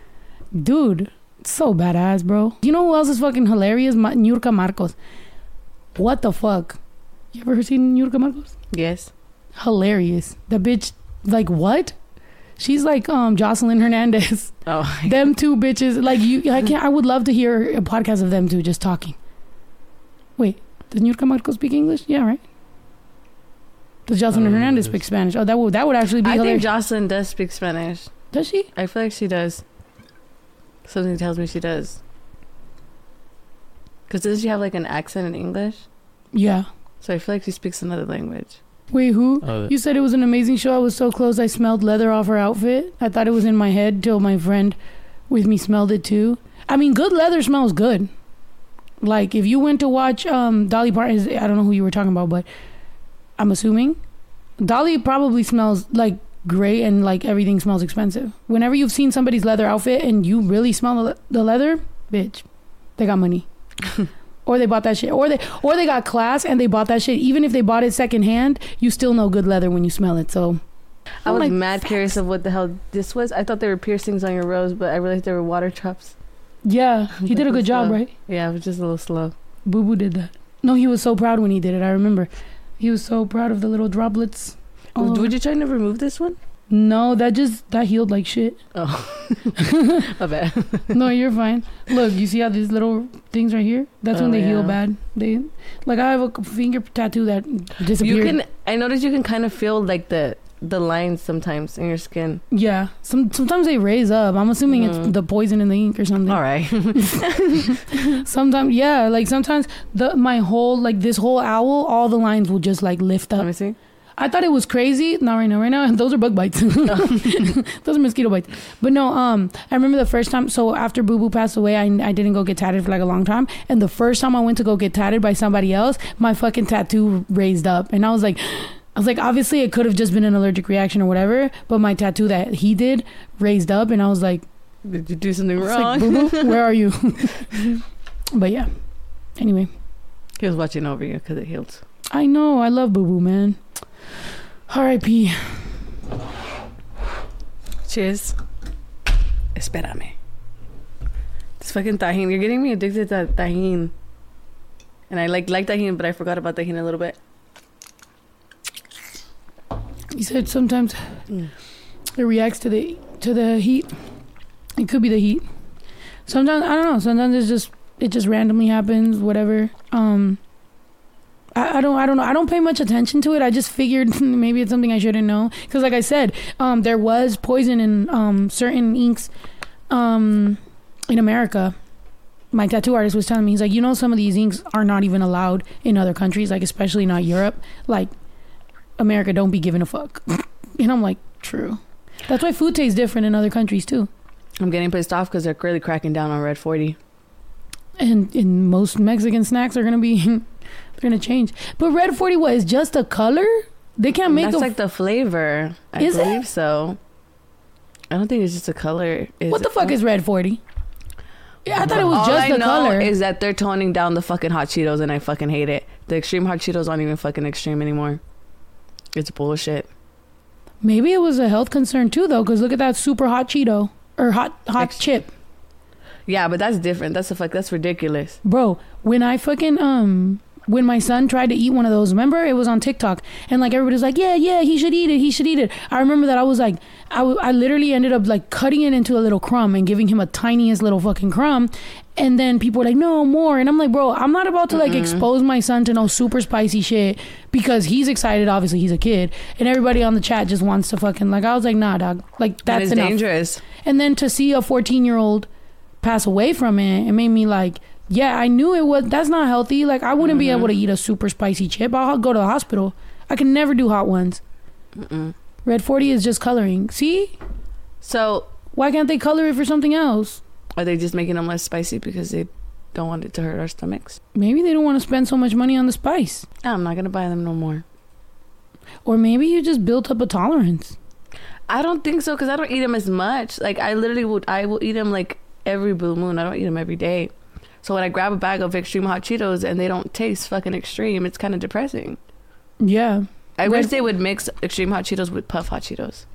Dude, so badass, bro. You know who else is fucking hilarious? Ma- Niurka Marcos. What the fuck? You ever seen Niurka Marcos? Yes. Hilarious. The bitch, like, what? She's like um Jocelyn Hernandez. Oh. them two bitches. Like you I can't I would love to hear a podcast of them two just talking. Wait, does Niurka Marco speak English? Yeah, right. Does Jocelyn Hernandez speak Spanish? Oh, that would that would actually be I think. Jocelyn does speak Spanish. Does she? I feel like she does. Something tells me she does. Cause does she have like an accent in English? Yeah. So I feel like she speaks another language. Wait, who? Oh, You said it was an amazing show. I was so close. I smelled leather off her outfit. I thought it was in my head till my friend with me smelled it too. I mean, good leather smells good. Like if you went to watch um, Dolly Parton, I don't know who you were talking about, but I'm assuming Dolly probably smells like great and like everything smells expensive. Whenever you've seen somebody's leather outfit and you really smell the, le- the leather, bitch, they got money. or they bought that shit. Or they or they got class and they bought that shit. Even if they bought it secondhand, you still know good leather when you smell it. So I was like, mad curious of what the hell this was. I thought they were piercings on your rose, but I realized they were water drops. yeah, he did a good job, So- right? Yeah, it was just a little slow. Boo Boo did that. No, he was so proud when he did it. I remember. He was so proud of the little droplets. Would you try to remove this one? No, that just that healed like shit. Oh, my bad. no, you're fine. Look, you see how these little things right here? That's when Oh, they heal bad. They like I have a finger tattoo that disappeared. You can. I noticed you can kind of feel like the the lines sometimes in your skin. yeah. Some sometimes they raise up. I'm assuming it's Mhm. the poison in the ink or something. All right. Sometimes, yeah, like sometimes the my whole like this whole owl, all the lines will just like lift up. Let me see. I thought it was crazy. Not right now. Right now, those are bug bites. those are mosquito bites. But no, um, I remember the first time. So after Boo Boo passed away, I, I didn't go get tatted for like a long time. And the first time I went to go get tatted by somebody else, my fucking tattoo raised up, and I was like. I was like, obviously, it could have just been an allergic reaction or whatever, but my tattoo that he did raised up, and I was like, Did you do something wrong? like Boo Boo, where are you? but yeah. Anyway, he was watching over you because it healed. I know I love Boo Boo, man. R.I.P. Cheers. Espérame. This fucking Tajín. You're getting me addicted to Tajín. And I like like Tajín, but I forgot about Tajín a little bit. You said sometimes Mm. it reacts to the to the heat. It could be the heat. Sometimes I don't know. Sometimes it's just it just randomly happens. Whatever. Um. I, I don't I don't know I don't pay much attention to it I just figured maybe it's something I shouldn't know because like I said um there was poison in um certain inks um in America my tattoo artist was telling me he's like you know some of these inks are not even allowed in other countries like especially not Europe like America don't be giving a fuck. and I'm like, true. That's why food tastes different in other countries too. I'm getting pissed off because they're really cracking down on Red 40. And in most Mexican snacks are gonna be they're gonna change. But red forty what is just a color? They can't make That's a like the flavor. I Is it? believe so. I don't think it's just a color. Is what the it? fuck is red forty? Yeah, I thought it was All just I the know color. is that they're toning down the fucking hot Cheetos, and I fucking hate it. The extreme hot Cheetos aren't even fucking extreme anymore. It's bullshit. Maybe it was a health concern too though, because look at that super hot Cheeto or hot hot Ex- chip. Yeah, but that's different. That's a fuck. That's ridiculous. Bro, when I fucking um when my son tried to eat one of those, remember it was on TikTok, and like everybody's like, yeah, yeah, he should eat it, he should eat it. I remember that I was like, I, w- I literally ended up like cutting it into a little crumb and giving him a tiniest little fucking crumb, and then people were like, no more, and I'm like, bro, I'm not about to like expose my son to no super spicy shit because he's excited. Obviously, he's a kid, and everybody on the chat just wants to fucking like. I was like, nah, dog, like that's is enough. dangerous. And then to see a 14 year old pass away from it, it made me like, yeah, I knew it was. That's not healthy. Like I wouldn't be mm-hmm. able to eat a super spicy chip. I'll go to the hospital. I can never do hot ones. Mm-mm. Red 40 is just coloring. See, So why can't they color it for something else? are they just making them less spicy because they don't want it to hurt our stomachs? Maybe they don't want to spend so much money on the spice, oh, I'm not gonna buy them no more. or maybe you just built up a tolerance. I don't think so because I don't eat them as much. Like I literally would, I will eat them like every blue moon. I don't eat them every day. So when I grab a bag of extreme hot Cheetos and they don't taste fucking extreme, it's kind of depressing. Yeah, I wish they would mix extreme hot Cheetos with puff hot Cheetos.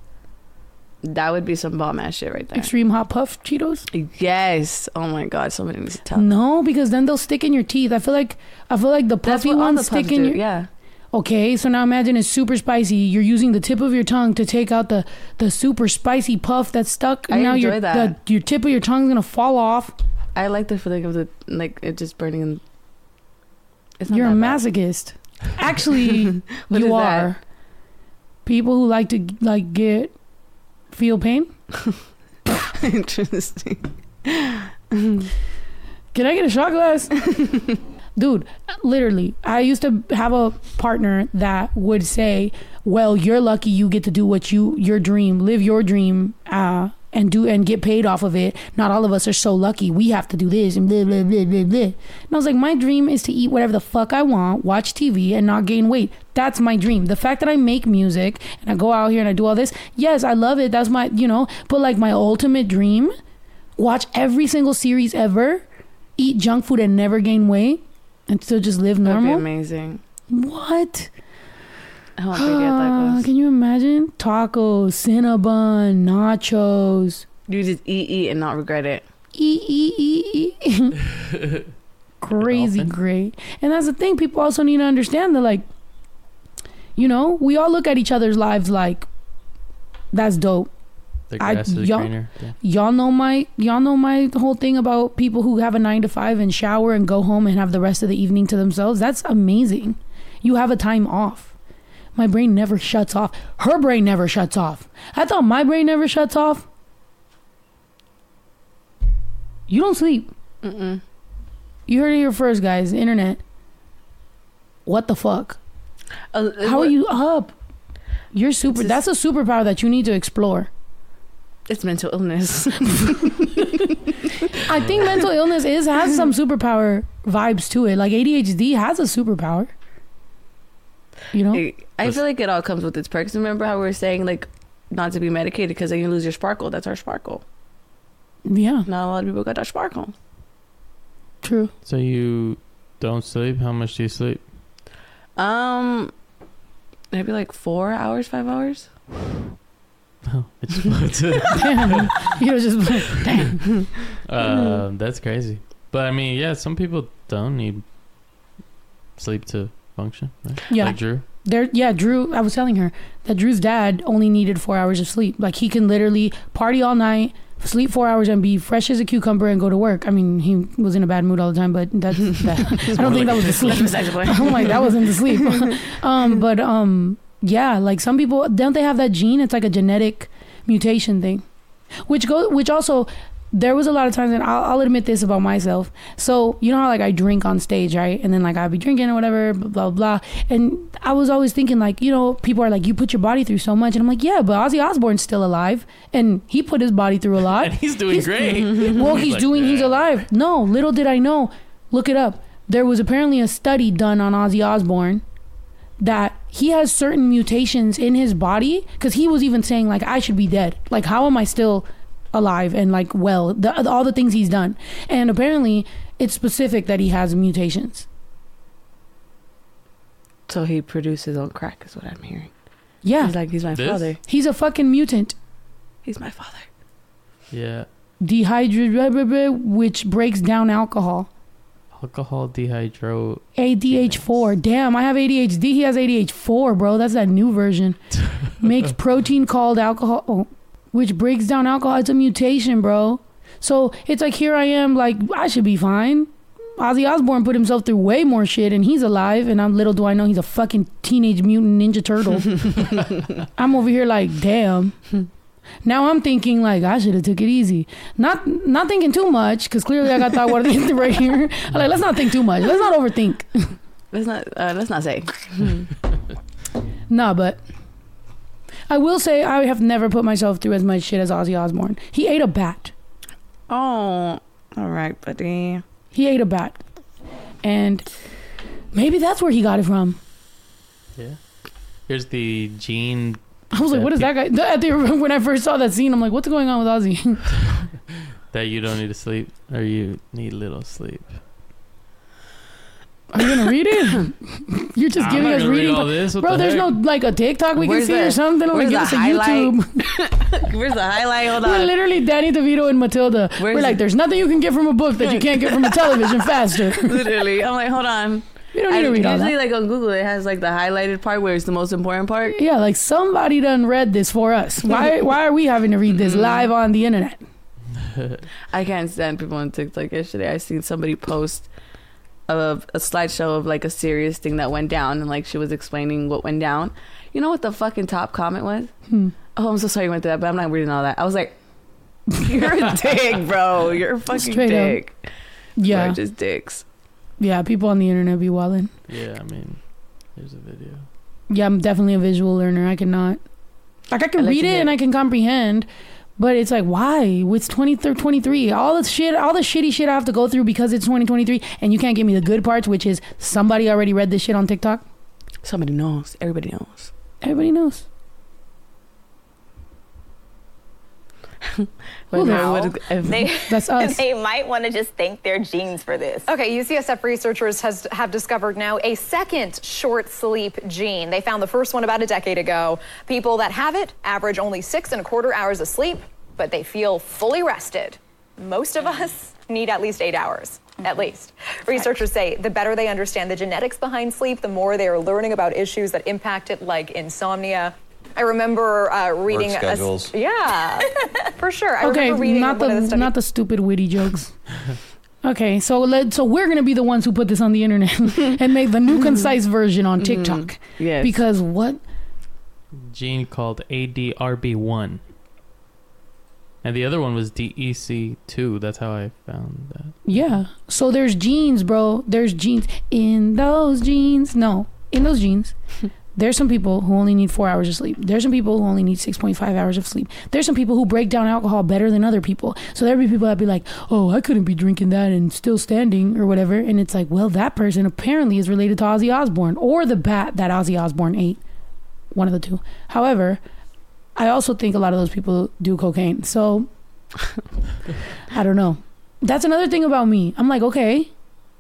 That would be some bomb ass shit right there. extreme hot puff Cheetos. Yes. Oh my god. Somebody needs to tell. No, because then they'll stick in your teeth. I feel like I feel like the That's puffy what all ones the stick puffs in do. your. Yeah. Okay, so now imagine it's super spicy. You're using the tip of your tongue to take out the the super spicy puff that's stuck. I and now enjoy your, that. The, your tip of your tongue's gonna fall off. I like the feeling of the like it just burning. In, It's not You're a masochist. Actually, you is that? are. People who like to like get feel pain. Interesting. Can I get a shot glass? Dude, literally, I used to have a partner that would say, "Well, you're lucky you get to do what you your dream, live your dream, uh, and do and get paid off of it. Not all of us are so lucky. We have to do this and blah blah blah blah blah." And I was like, "My dream is to eat whatever the fuck I want, watch TV, and not gain weight. That's my dream. The fact that I make music and I go out here and I do all this, yes, I love it. That's my, you know, but like my ultimate dream." watch every single series ever, eat junk food and never gain weight, and still just live That'd be normal. amazing. What? I want to get tacos. can you imagine tacos, cinnabon, nachos? You just eat, eat, and not regret it. Eat, eat, eat, eat. Crazy dolphin? great. And that's the thing. People also need to understand that, like, you know, we all look at each other's lives like, that's dope. The I- is y'all- greener. Yeah. y'all know my y'all know my whole thing about people who have a nine to five and shower and go home and have the rest of the evening to themselves that's amazing you have a time off my brain never shuts off. Her brain never shuts off. I thought my brain never shuts off. You don't sleep. Mm-mm. you heard it here first guys. Internet. What the fuck? Uh, how are you up? You're super It's that's a superpower that you need to explore. It's mental illness. I think mental illness is has some superpower vibes to it. Like ADHD has a superpower. You know? I feel like it all comes with its perks. Remember how we were saying like not to be medicated because then you lose your sparkle. That's our sparkle. Yeah, Not a lot of people got that sparkle. true. So you don't sleep? How much do you sleep? Um, maybe like four hours, five hours. Oh, it's Damn. you know, just damn. um, that's crazy. But I mean, yeah, some people don't need sleep to function. Right? Yeah. Like Drew. There yeah, Drew I was telling her that Drew's dad only needed four hours of sleep. Like he can literally party all night, sleep four hours and be fresh as a cucumber and go to work. I mean, he was in a bad mood all the time, but that's that I don't think that was the sleep. That's besides. I'm like, that wasn't the sleep. um, but um, yeah, like some people don't they have that gene? It's like a genetic mutation thing, which go which also there was a lot of times, and I'll, I'll admit this about myself. So you know how like I drink on stage, right? And then like I'll be drinking or whatever, blah blah blah. And I was always thinking like, you know, people are like, you put your body through so much, and I'm like, yeah, but Ozzy Osbourne's still alive, and he put his body through a lot. And he's doing He's- great. well, he's Like doing. He's alive. No, little did I know. Look it up. There was apparently a study done on Ozzy Osbourne that he has certain mutations in his body because he was even saying like I should be dead. Like how am I still alive and like well? The, all the things he's done, and apparently it's specific that he has mutations. So he produces his own crack, is what I'm hearing. Yeah, He's like, he's my This? father. he's a fucking mutant. He's my father. Yeah. Dehydrated, which breaks down alcohol. Alcohol dehydro. ADH4. Damn, I have ADHD. He has ADH4, bro. That's that new version. Makes protein called alcohol, oh, which breaks down alcohol. It's a mutation, bro. So it's like here I am, like I should be fine. Ozzy Osbourne put himself through way more shit, and he's alive. And I'm little do I know he's a fucking teenage mutant ninja turtle. I'm over here like, damn. Now I'm thinking like I should have took it easy. Not not thinking too much because clearly I got thought water right here. I'm like let's not think too much. Let's not overthink. Let's not. Uh, let's not say. Nah, but I will say I have never put myself through as much shit as Ozzy Osbourne. He ate a bat. Oh, all right, buddy. He ate a bat, and maybe that's where he got it from. Yeah. Here's the gene I was like, "What is that guy?" At the, when I first saw that scene, I'm like, "What's going on with Ozzy?" that you don't need to sleep or you need little sleep. Are you gonna read it? You're just I'm giving us gonna read reading. all this. Bro, the there's heck? no like a TikTok we Where's can see or the- something. I'm like, give us a highlight? YouTube. Where's the highlight? Hold on. We're literally Danny DeVito and Matilda. Where's We're like, it? there's nothing you can get from a book that you can't get from a television faster. literally, I'm like, hold on. You don't I, need to read all usually, that. like on Google, it has like the highlighted part where it's the most important part. Yeah, like somebody done read this for us. Why why are we having to read this mm-hmm. live on the internet? I can't stand people on TikTok. Yesterday, I seen somebody post of a slideshow of like a serious thing that went down, and like she was explaining what went down. You know what the fucking top comment was? Hmm. Oh, I'm so sorry you went through that, but I'm not reading all that. I was like, "You're a dick, bro. You're a fucking Straight up. dick. Yeah, We're just dicks." yeah. People on the internet be wilding. Yeah, I mean, here's a video. Yeah, I'm definitely a visual learner. I cannot. Like I can I like read it hear and. I can comprehend, but it's like why? It's 2023. All the shit, all the shitty shit I have to go through because it's 2023, and you can't give me the good parts, which is somebody already read this shit on TikTok. Somebody knows. Everybody knows. Everybody knows. What- Wow. if- They, That's us. they might want to just thank their genes for this. Okay, UCSF researchers has, have discovered now a second short sleep gene. They found the first one about a decade ago. People that have it average only six and a quarter hours of sleep, but they feel fully rested. Most of mm. us need at least eight hours. At mm-hmm. least. Researchers say the better they understand the genetics behind sleep, the more they are learning about issues that impact it, like insomnia. I remember uh, reading a- schedules. yeah, for sure. I okay, remember reading not the, the not the stupid witty jokes. Okay, so let so we're gonna be the ones who put this on the internet and make the new concise version on TikTok. Yes. Because what? Gene called ADRB1. And the other one was DEC2. That's how I found that. Yeah. So there's genes, bro. There's genes in those genes. No, in those genes. There's some people who only need four hours of sleep. There's some people who only need 6.5 hours of sleep. There's some people who break down alcohol better than other people. So there'll be people that be like, oh, I couldn't be drinking that and still standing or whatever. And it's like, well, that person apparently is related to Ozzy Osbourne or the bat that Ozzy Osbourne ate. One of the two. However, I also think a lot of those people do cocaine. So I don't know. That's another thing about me. I'm like, okay,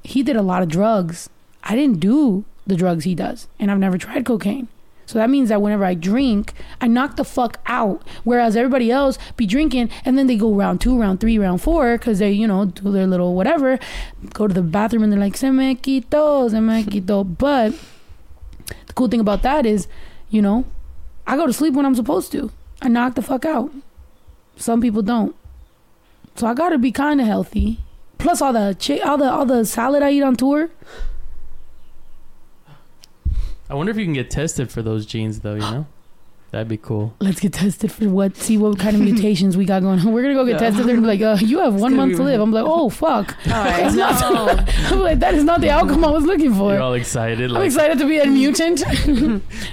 he did a lot of drugs. I didn't do the drugs he does, and I've never tried cocaine. So that means that whenever I drink, I knock the fuck out. Whereas everybody else be drinking and then they go round two, round three, round four because they, you know, do their little whatever, go to the bathroom and they're like, se me quitó, se me quitó. But the cool thing about that is, you know, I go to sleep when I'm supposed to. I knock the fuck out. Some people don't. So I gotta be kind of healthy. Plus all the chi- all the all the salad I eat on tour. I wonder if you can get tested for those genes, though, you know? That'd be cool. Let's get tested for what? See what kind of mutations we got going on. We're gonna go get Yeah. tested. They're gonna be like, uh, you have one month to live. I'm like, oh fuck. All right. It's not- No. I'm like, that is not the outcome I was looking for. You're all excited. I'm Like, excited to be a mutant.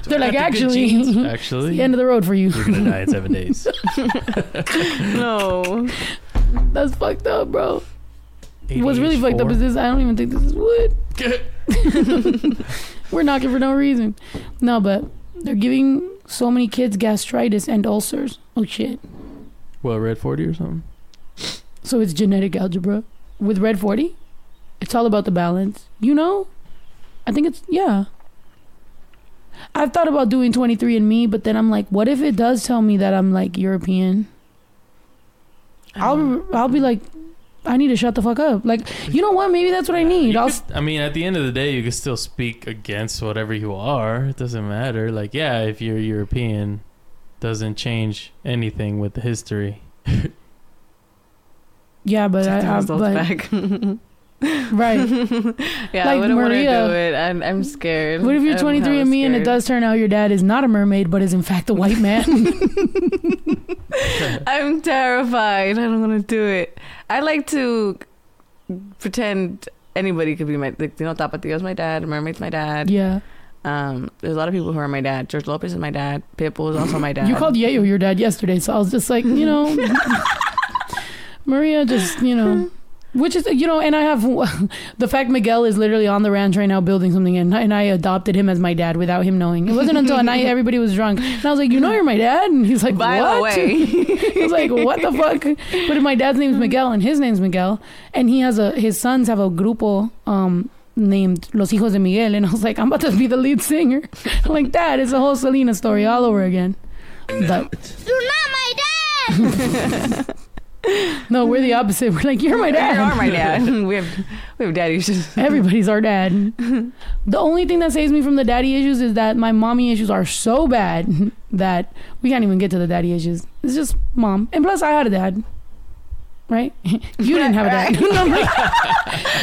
They're like, got actually, it's Actually, the end of the road for you. you're going to die in seven days. no. That's fucked up, bro. What's really fucked up is this. I don't even think this is wood. We're knocking for no reason. No, but they're giving so many kids gastritis and ulcers. Oh shit. What, Red 40 or something? So it's genetic algebra with red 40. It's all about the balance. You know? I think it's yeah. I've thought about doing 23 and me, but then I'm like, what if it does tell me that I'm like European? I'll I'll be like I need to shut the fuck up. Like, you know what? Maybe that's what I need. I'll could- I mean, at the end of the day, you can still speak against whatever you are. It doesn't matter. Like, yeah, if you're European, doesn't change anything with the history. Yeah, but I, I Those but, back. right. yeah, Like I wouldn't want to do it. I'm, I'm scared. What if you're I'm 23 and me and it does turn out your dad is not a mermaid but is in fact a white man? I'm terrified. I don't want to do it. I like to pretend anybody could be my, like, you know, Tapatio's my dad, Mermaid's my dad. yeah. Um, there's a lot of people who are my dad. George Lopez is my dad. Pitbull is also my dad. You called Yayo your dad yesterday, so I was just like, you know, Maria just, you know, which is, you know, and I have the fact Miguel is literally on the ranch right now building something, and, and I adopted him as my dad without him knowing. It wasn't until a night everybody was drunk, and I was like, you know, you're my dad, and he's like, By what? the way, I was like, what the fuck? But my dad's name's Miguel and his name's Miguel. And he has a, his sons have a grupo um, named Los Hijos de Miguel. And I was like, I'm about to be the lead singer. I'm like, Dad, it's a whole Selena story all over again. But You're not my dad! No, we're the opposite. We're like, you're my dad. you are my dad. we have we have daddy issues. Everybody's our dad. the only thing that saves me from the daddy issues is that my mommy issues are so bad that we can't even get to the daddy issues. It's just mom. And plus, I had a dad. right? you didn't have a dad.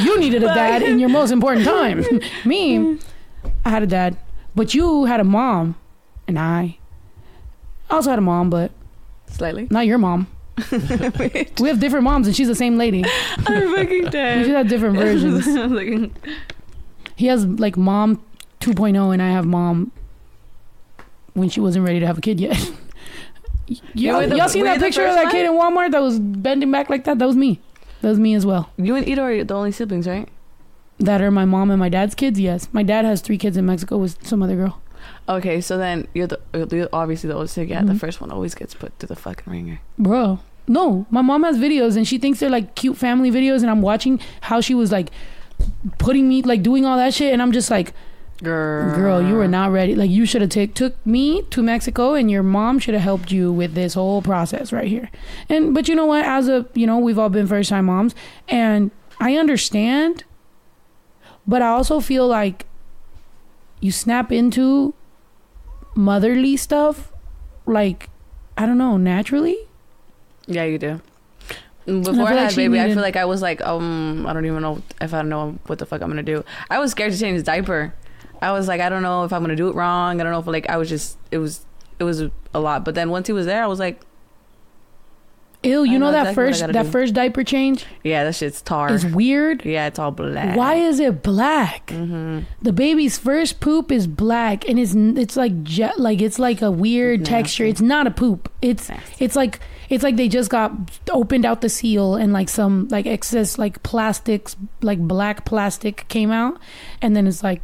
You needed a dad in your most important time. Me, I had a dad, but you had a mom, and I. I also had a mom, but Slightly. not your mom. We have different moms, and she's the same lady. I'm fucking dead. We dead. have different versions. Like, He has like mom 2.0, and I have mom when she wasn't ready to have a kid yet. You y'all, the- y'all seen that picture of that kid in Walmart that was bending back like that? That was me. That was me as well. you and Ito are the only siblings, right? That are my mom and my dad's kids. Yes, my dad has three kids in Mexico with some other girl. Okay, so then you're the you're obviously the oldest. So yeah, the Mhm. first one always gets put to the fucking ringer. Bro, no, my mom has videos and she thinks they're like cute family videos, and I'm watching how she was like putting me like doing all that shit, and I'm just like, Girl, girl, you were not ready. Like you should have take took me to Mexico, and your mom should have helped you with this whole process right here. And but you know what? As a you know, we've all been first time moms, and I understand, but I also feel like you snap into motherly stuff, like I don't know, naturally. Yeah, you do. Before I, had she baby, I feel like I was like, um, I don't even know if I don't know what the fuck I'm gonna do. I was scared to change his diaper. I was like, I don't know if I'm gonna do it wrong. I don't know if like I was just it was it was a lot. But then once he was there, I was like, Ew, you know, know that exactly first that do. first diaper change yeah, that shit's tar. It's weird. yeah, it's all black. Why is it black? Mm-hmm. The baby's first poop is black, and it's it's like jet, like it's like a weird Nasty. texture. It's not a poop. It's Nasty. it's like it's like they just got opened out the seal, and like some like excess like plastics, like black plastic came out, and then it's like,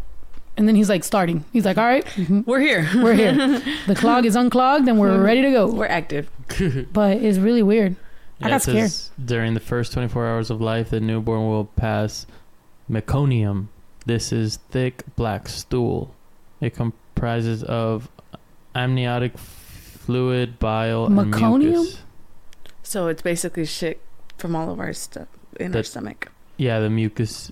and then he's like starting. He's like, all right, mhm, We're here. we're here. the clog is unclogged, and we're ready to go. We're active. But it's really weird. I got it says, During the first 24 hours of life, the newborn will pass meconium. This is thick black stool. It comprises of amniotic fluid, bile, Meconium? and mucus. So it's basically shit from all of our stuff in our stomach. Yeah, the mucus,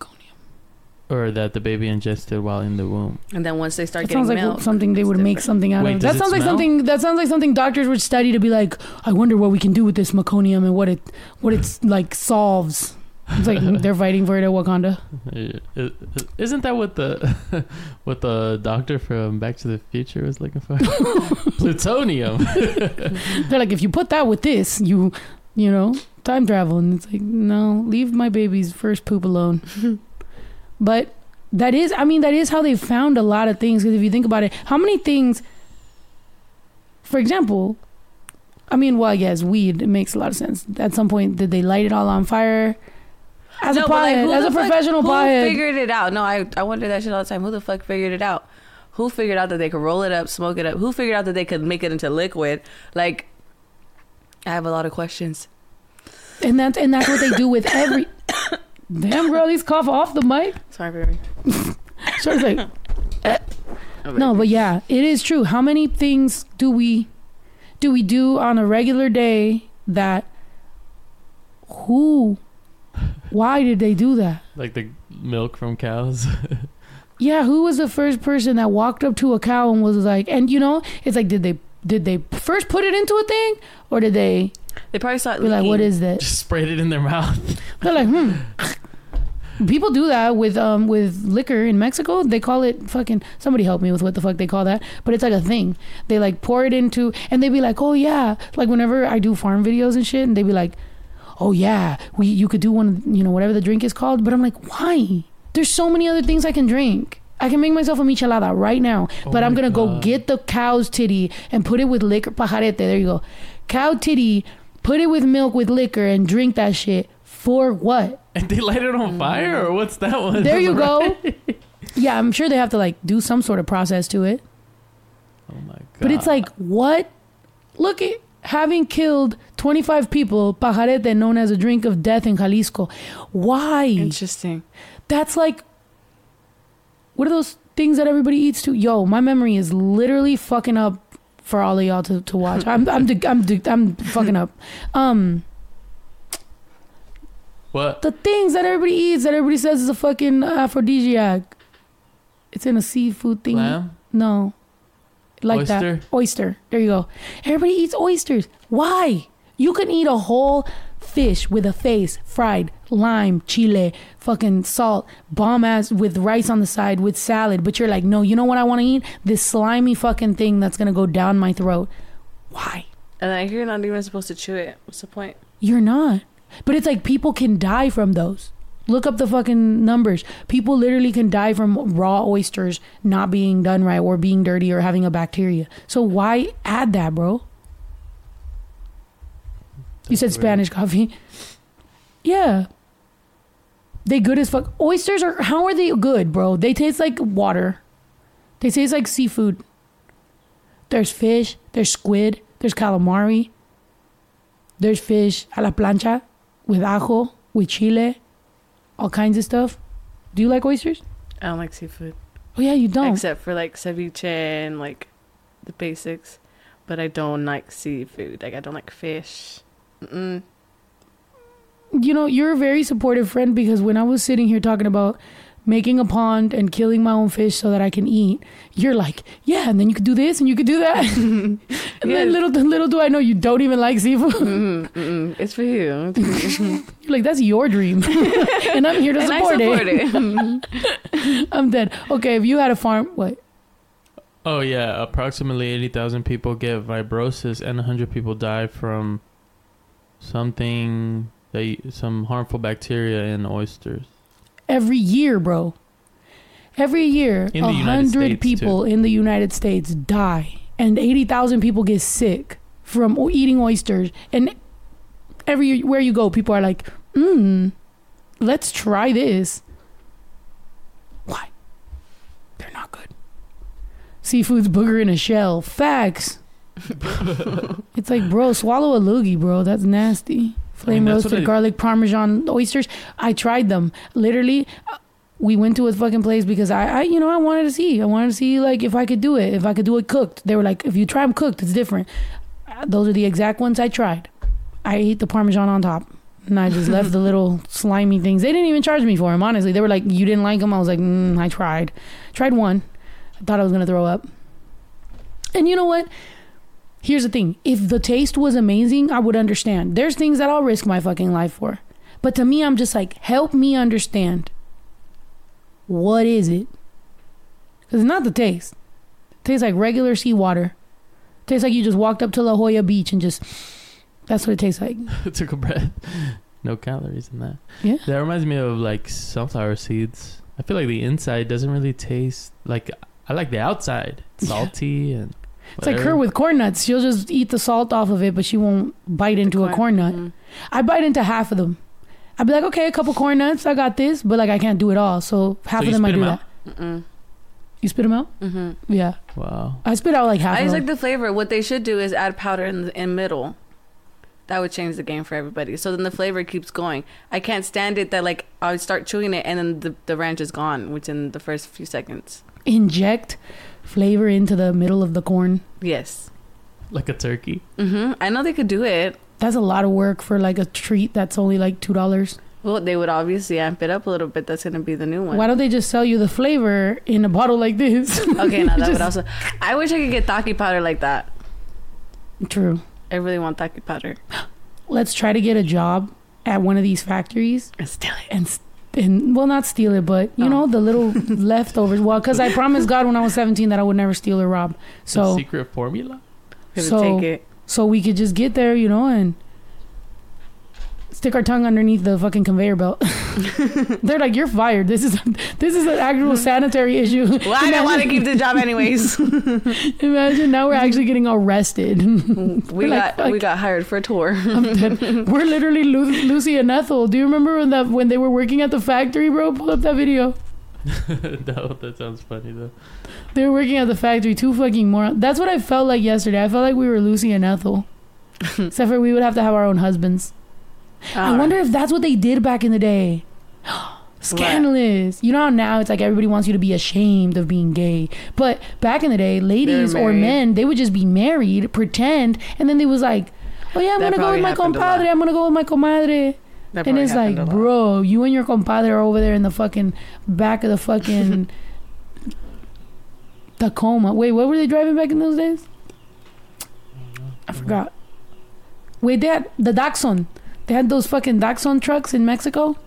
or that the baby ingested while in the womb. And then once they start That getting sounds like milk, something they it's would make something out Wait, of. does That it sounds like smell? something. That sounds like something doctors would study to be like, I wonder what we can do with this meconium and what it what it's like solves. It's like they're fighting for it at Wakanda. Isn't that what the what the doctor from Back to the Future was looking for? Plutonium. They're like, if you put that with this, you you know time travel, and it's like, no, leave my baby's first poop alone. But that is, I mean, that is how they found a lot of things. Because if you think about it, how many things, for example, I mean, well, yes, weed. It makes a lot of sense. At some point, did they light it all on fire? As a No, but, like, pothead, as a fuck- professional who pothead, figured it out? No, I I wonder that shit all the time. Who the fuck figured it out? Who figured out that they could roll it up, smoke it up? Who figured out that they could make it into liquid? Like, I have a lot of questions. and that's and that's what they do with every. Damn, girl, these cough off the mic. Sorry, baby. So it's like. No, but yeah, it is true. How many things do we do we do on a regular day that who why did they do that? like the milk from cows. Yeah, who was the first person that walked up to a cow and was like and you know, it's like did they did they first put it into a thing or did they They probably saw it be like what is leaking. is this? Just sprayed it in their mouth. They're like, hmm. People do that with um with liquor in Mexico. They call it fucking. Somebody help me with what the fuck they call that. But it's like a thing. They like pour it into, and they be like, oh yeah. Like whenever I do farm videos and shit, and they be like, oh yeah, we you could do one, you know, whatever the drink is called. But I'm like, why? There's so many other things I can drink. I can make myself a michelada right now, Oh but I'm gonna go get the cow's titty and put it with liquor. Pajarete. There you go. Cow titty. Put it with milk with liquor and drink that shit. For what? And they light it on fire, or what's that one? There you go. yeah, I'm sure they have to like do some sort of process to it. Oh my god! But it's like, what? Look at having killed 25 people, pajarete known as a drink of death in Jalisco. Why? Interesting. That's like, what are those things that everybody eats too? Yo, my memory is literally fucking up for all of y'all to, to watch. I'm I'm de- I'm I'm fucking up. Um, what? the things that everybody eats that everybody says is a fucking aphrodisiac. It's in a seafood thing. Lamb? No. Like Oyster? that. Oyster. There you go. Everybody eats oysters. Why? You can eat a whole fish with a face, fried, lime, chile, fucking salt, bomb ass with rice on the side with salad. But you're like, no, you know what I want to eat? This slimy fucking thing that's gonna go down my throat. Why? And like you're not even supposed to chew it. What's the point? You're not. But it's like people can die from those. Look up the fucking numbers. People literally can die from raw oysters not being done right or being dirty or having a bacteria. So why add that, bro? You said weird. Spanish coffee. Yeah. They good as fuck. Oysters are how are they good, bro? They taste like water. They taste like seafood. There's fish, there's squid, there's calamari. There's fish a la plancha with ajo, with chile, all kinds of stuff. Do you like oysters? I don't like seafood Oh yeah, you don't. except for like ceviche and like the basics. But I don't like seafood. Like I don't like fish. Mm-mm. you know, you're a very supportive friend because when I was sitting here talking about making a pond and killing my own fish so that I can eat, you're like, yeah, and then you could do this and you could do that. and Yes. then little little do I know you don't even like seafood. Mm-mm, mm-mm. It's for you. It's for you. you're like, that's your dream, and I'm here to and support, I support it. it. I'm dead. Okay, if you had a farm, what? Oh yeah, approximately eighty thousand people get vibriosis, and hundred people die from something they some harmful bacteria in oysters. Every year, bro. Every year, a hundred people in the United States die, and eighty thousand people get sick from eating oysters. And everywhere you go, people are like, "Hmm, let's try this." Why? They're not good. Seafood's booger in a shell. Facts. it's like, bro, swallow a loogie, bro. That's nasty. Flame that's what roasted I- garlic parmesan oysters. I tried them. Literally, uh, we went to a fucking place because I, I, you know, I wanted to see. I wanted to see like if I could do it. If I could do it cooked. They were like, if you try them cooked, it's different. Uh, Those are the exact ones I tried. I ate the parmesan on top. And I just left the little slimy things. They didn't even charge me for them, honestly. They were like, you didn't like them? I was like, mm, I tried. Tried one. I thought I was going to throw up. And you know what? Here's the thing. If the taste was amazing, I would understand. There's things that I'll risk my fucking life for. But to me, I'm just like, help me understand. What is it? Because it's not the taste. It tastes like regular seawater. It tastes like you just walked up to La Jolla Beach and just. That's what it tastes like. Took a breath. No calories in that. Yeah. That reminds me of like sunflower seeds. I feel like the inside doesn't really taste like I like the outside. It's Yeah. salty and It's like her with corn nuts. She'll just eat the salt off of it, but she won't bite into a corn nut. Mm. I bite into half of them. I'd be like, okay, a couple corn nuts, I got this, but like I can't do it all. So half So of them I do do 'em that. Mm-mm. You spit them out? Mm-hmm. Yeah, Wow. I spit out like half. I of just them. like the flavor. What they should do is add powder in the in middle. That would change the game for everybody. So then the flavor keeps going. I can't stand it that like I would start chewing it and then the, the ranch is gone within the first few seconds. Inject flavor into the middle of the corn. Yes. Like a turkey. hmm I know they could do it. That's a lot of work for like a treat that's only like two dollars. Well, they would obviously amp it up a little bit. That's gonna be the new one. Why don't they just sell you the flavor in a bottle like this? Okay, now that would Just- also. I wish I could get taki powder like that. True. I really want taki powder. Let's try to get a job at one of these factories And steal it. and s- and well, not steal it, but you Oh. know the little leftovers. Well, because I promised God when I was seventeen that I would never steal or rob. the So secret formula. So- take it. so we could just get there, you know, and stick our tongue underneath the fucking conveyor belt. They're like, "You're fired. This is this is an actual sanitary issue." Well, I didn't want to keep the job anyways. Imagine now we're actually getting arrested. we Like, got we got hired for a tour. We're literally Lu- Lucy and Ethel. Do you remember when that when they were working at the factory, bro? Pull up that video. no, that sounds funny though. They were working at the factory. Two fucking more. That's what I felt like yesterday. I felt like we were Lucy and Ethel. Except for we would have to have our own husbands. I wonder if that's what they did back in the day. Scandalous. You know how now it's like everybody wants you to be ashamed of being gay. But back in the day, ladies or married. men, they would just be married, pretend, and then they was like, Oh yeah, I'm That gonna go probably with my happened a lot. compadre, I'm gonna go with my comadre. That and probably it's like, happened a lot. bro, you and your compadre are over there in the fucking back of the fucking Tacoma. Wait, what were they driving back in those days? I forgot. Wait, they had the Dachshund. They had those fucking Daxon trucks in Mexico.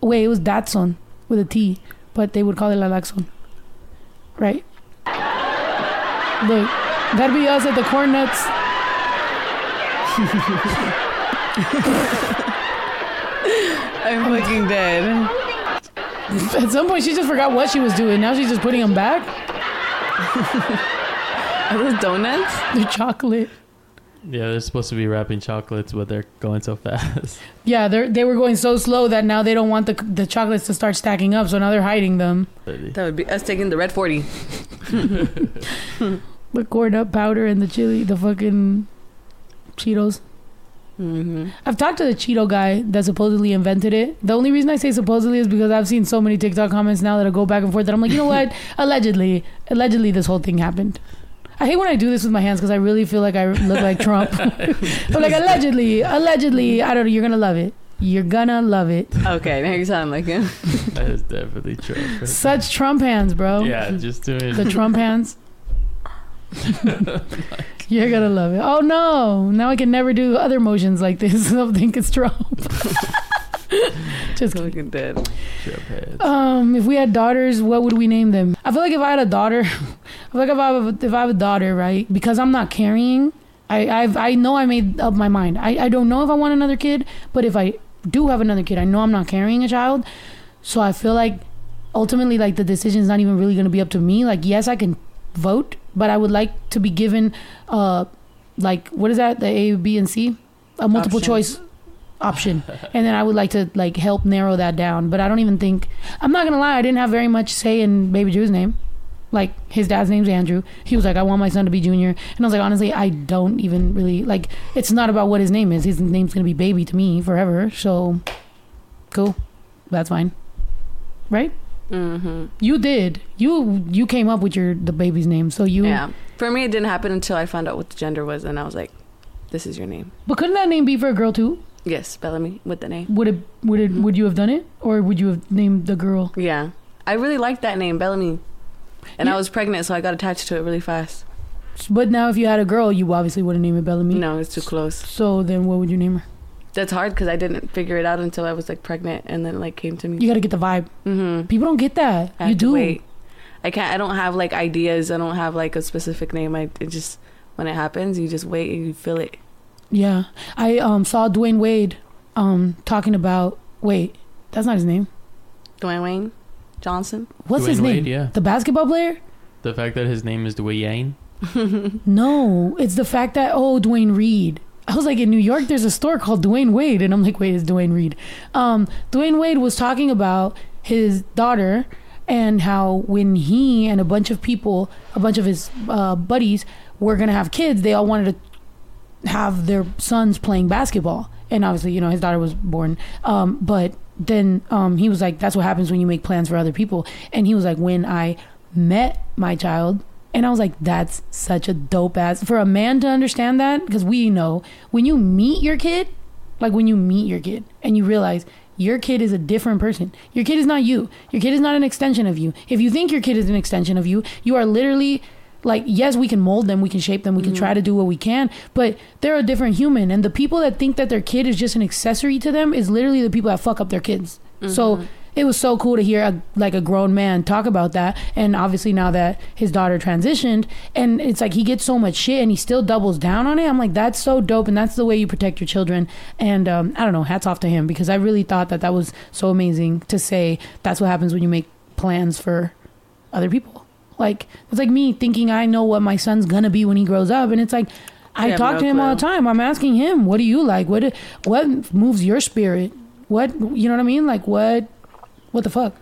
Wait, it was Datsun with a T, but they would call it La Daxon. Right? Look, that'd be us at the corn nuts. I'm fucking dead. At some point, she just forgot what she was doing. Now she's just putting them back. Are those donuts? They're chocolate. Yeah, they're supposed to be wrapping chocolates, but they're going so fast. Yeah, they they were going so slow that now they don't want the the chocolates to start stacking up, so now they're hiding them. That would be us taking the red 40. The corn up powder and the chili, the fucking Cheetos. Mm-hmm. I've talked to the Cheeto guy that supposedly invented it. The only reason I say supposedly is because I've seen so many TikTok comments now that I go back and forth that I'm like, you know what? allegedly, allegedly, this whole thing happened. I hate when I do this with my hands because I really feel like I look like Trump. but like allegedly, allegedly, I don't know. You're gonna love it. You're gonna love it. Okay, now you sound like him. that is definitely true. Such Trump hands, bro. Yeah, just doing The Trump hands. You're gonna love it. Oh no! Now I can never do other motions like this. I don't think it's Trump. Just kidding. fucking dead. Um, if we had daughters, what would we name them? I feel like if I had a daughter, I feel like if I have a, if I have a daughter, right? Because I'm not carrying. I I've, I know I made up my mind. I I don't know if I want another kid, but if I do have another kid, I know I'm not carrying a child. So I feel like ultimately, like the decision is not even really going to be up to me. Like, yes, I can vote, but I would like to be given, uh, like what is that? The A, B, and C, a multiple Options. choice option, and then I would like to like help narrow that down. But I don't even think I'm not gonna lie. I didn't have very much say in Baby Drew's name. Like his dad's name's Andrew. He was like, I want my son to be Junior, and I was like, honestly, I don't even really like. It's not about what his name is. His name's gonna be Baby to me forever. So, cool, that's fine, right? Mm-hmm. You did. You you came up with your the baby's name. So you. Yeah. For me, it didn't happen until I found out what the gender was, and I was like, "This is your name." But couldn't that name be for a girl too? Yes, Bellamy with the name. Would it would it would you have done it or would you have named the girl? Yeah, I really liked that name, Bellamy, and Yeah. I was pregnant, so I got attached to it really fast. But now if you had a girl, you obviously wouldn't name it Bellamy. No, it's too close. So then what would you name her? That's hard because I didn't figure it out until I was like pregnant, and then it, like came to me. You got to get the vibe. Mm-hmm. People don't get that. I you have to do. wait. I can't. I don't have like ideas. I don't have like a specific name. I it just when it happens, you just wait and you feel it. Yeah. I um saw Dwyane Wade um talking about wait, that's not his name. Dwayne Wayne Johnson. What's Dwayne his name? Wade, yeah. The basketball player? The fact that his name is Dwayne. No, it's the fact that oh Duane Reade. I was like in New York. There's a store called Dwayne Wade, and I'm like, wait, it's Duane Reade. Um, Dwyane Wade was talking about his daughter and how when he and a bunch of people, a bunch of his uh, buddies, were gonna have kids, they all wanted to have their sons playing basketball. And obviously, you know, his daughter was born. Um, but then um, he was like, that's what happens when you make plans for other people. And he was like, when I met my child, and I was like, that's such a dope ass for a man to understand that because we know when you meet your kid, like when you meet your kid and you realize your kid is a different person. Your kid is not you. Your kid is not an extension of you. If you think your kid is an extension of you, you are literally like yes, we can mold them, we can shape them, we can try to do what we can, but they're a different human and the people that think that their kid is just an accessory to them is literally the people that fuck up their kids. So it was so cool to hear a, like a grown man talk about that and obviously now that his daughter transitioned and it's like he gets so much shit and he still doubles down on it i'm like that's so dope and that's the way you protect your children and um, i don't know hats off to him because i really thought that that was so amazing to say that's what happens when you make plans for other people like it's like me thinking i know what my son's gonna be when he grows up and it's like i have talk no to him all the time i'm asking him what do you like what what moves your spirit what you know what i mean like what what the fuck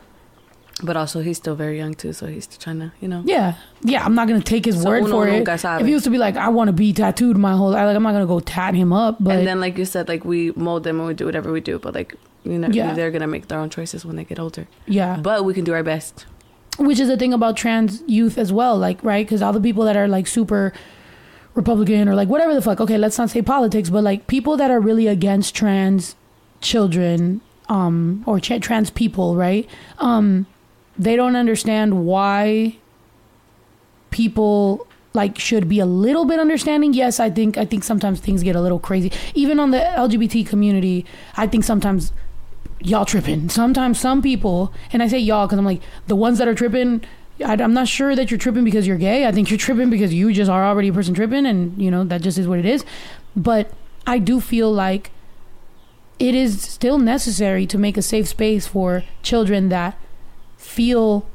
But also, he's still very young too, so he's trying to, you know. Yeah, yeah. I'm not gonna take his So word for it. If he was to be like, I want to be tattooed my whole life, like I'm not gonna go tat him up. But and then, like you said, like we mold them and we do whatever we do, but like you know, Yeah. they're gonna make their own choices when they get older. yeah, But we can do our best. Which is the thing about trans youth as well. Like, right? Because all the people that are like super Republican or like whatever the fuck. Okay, let's not say politics, but like people that are really against trans children um or tra- trans people, right? Um, they don't understand why people like should be a little bit understanding. Yes, I think I think sometimes things get a little crazy. Even on the LGBT community, I think sometimes y'all tripping. Sometimes some people, and I say y'all because I'm like the ones that are tripping. I, I'm not sure that you're tripping because you're gay. I think you're tripping because you just are already a person tripping, and you know that just is what it is. But I do feel like it is still necessary to make a safe space for children that feel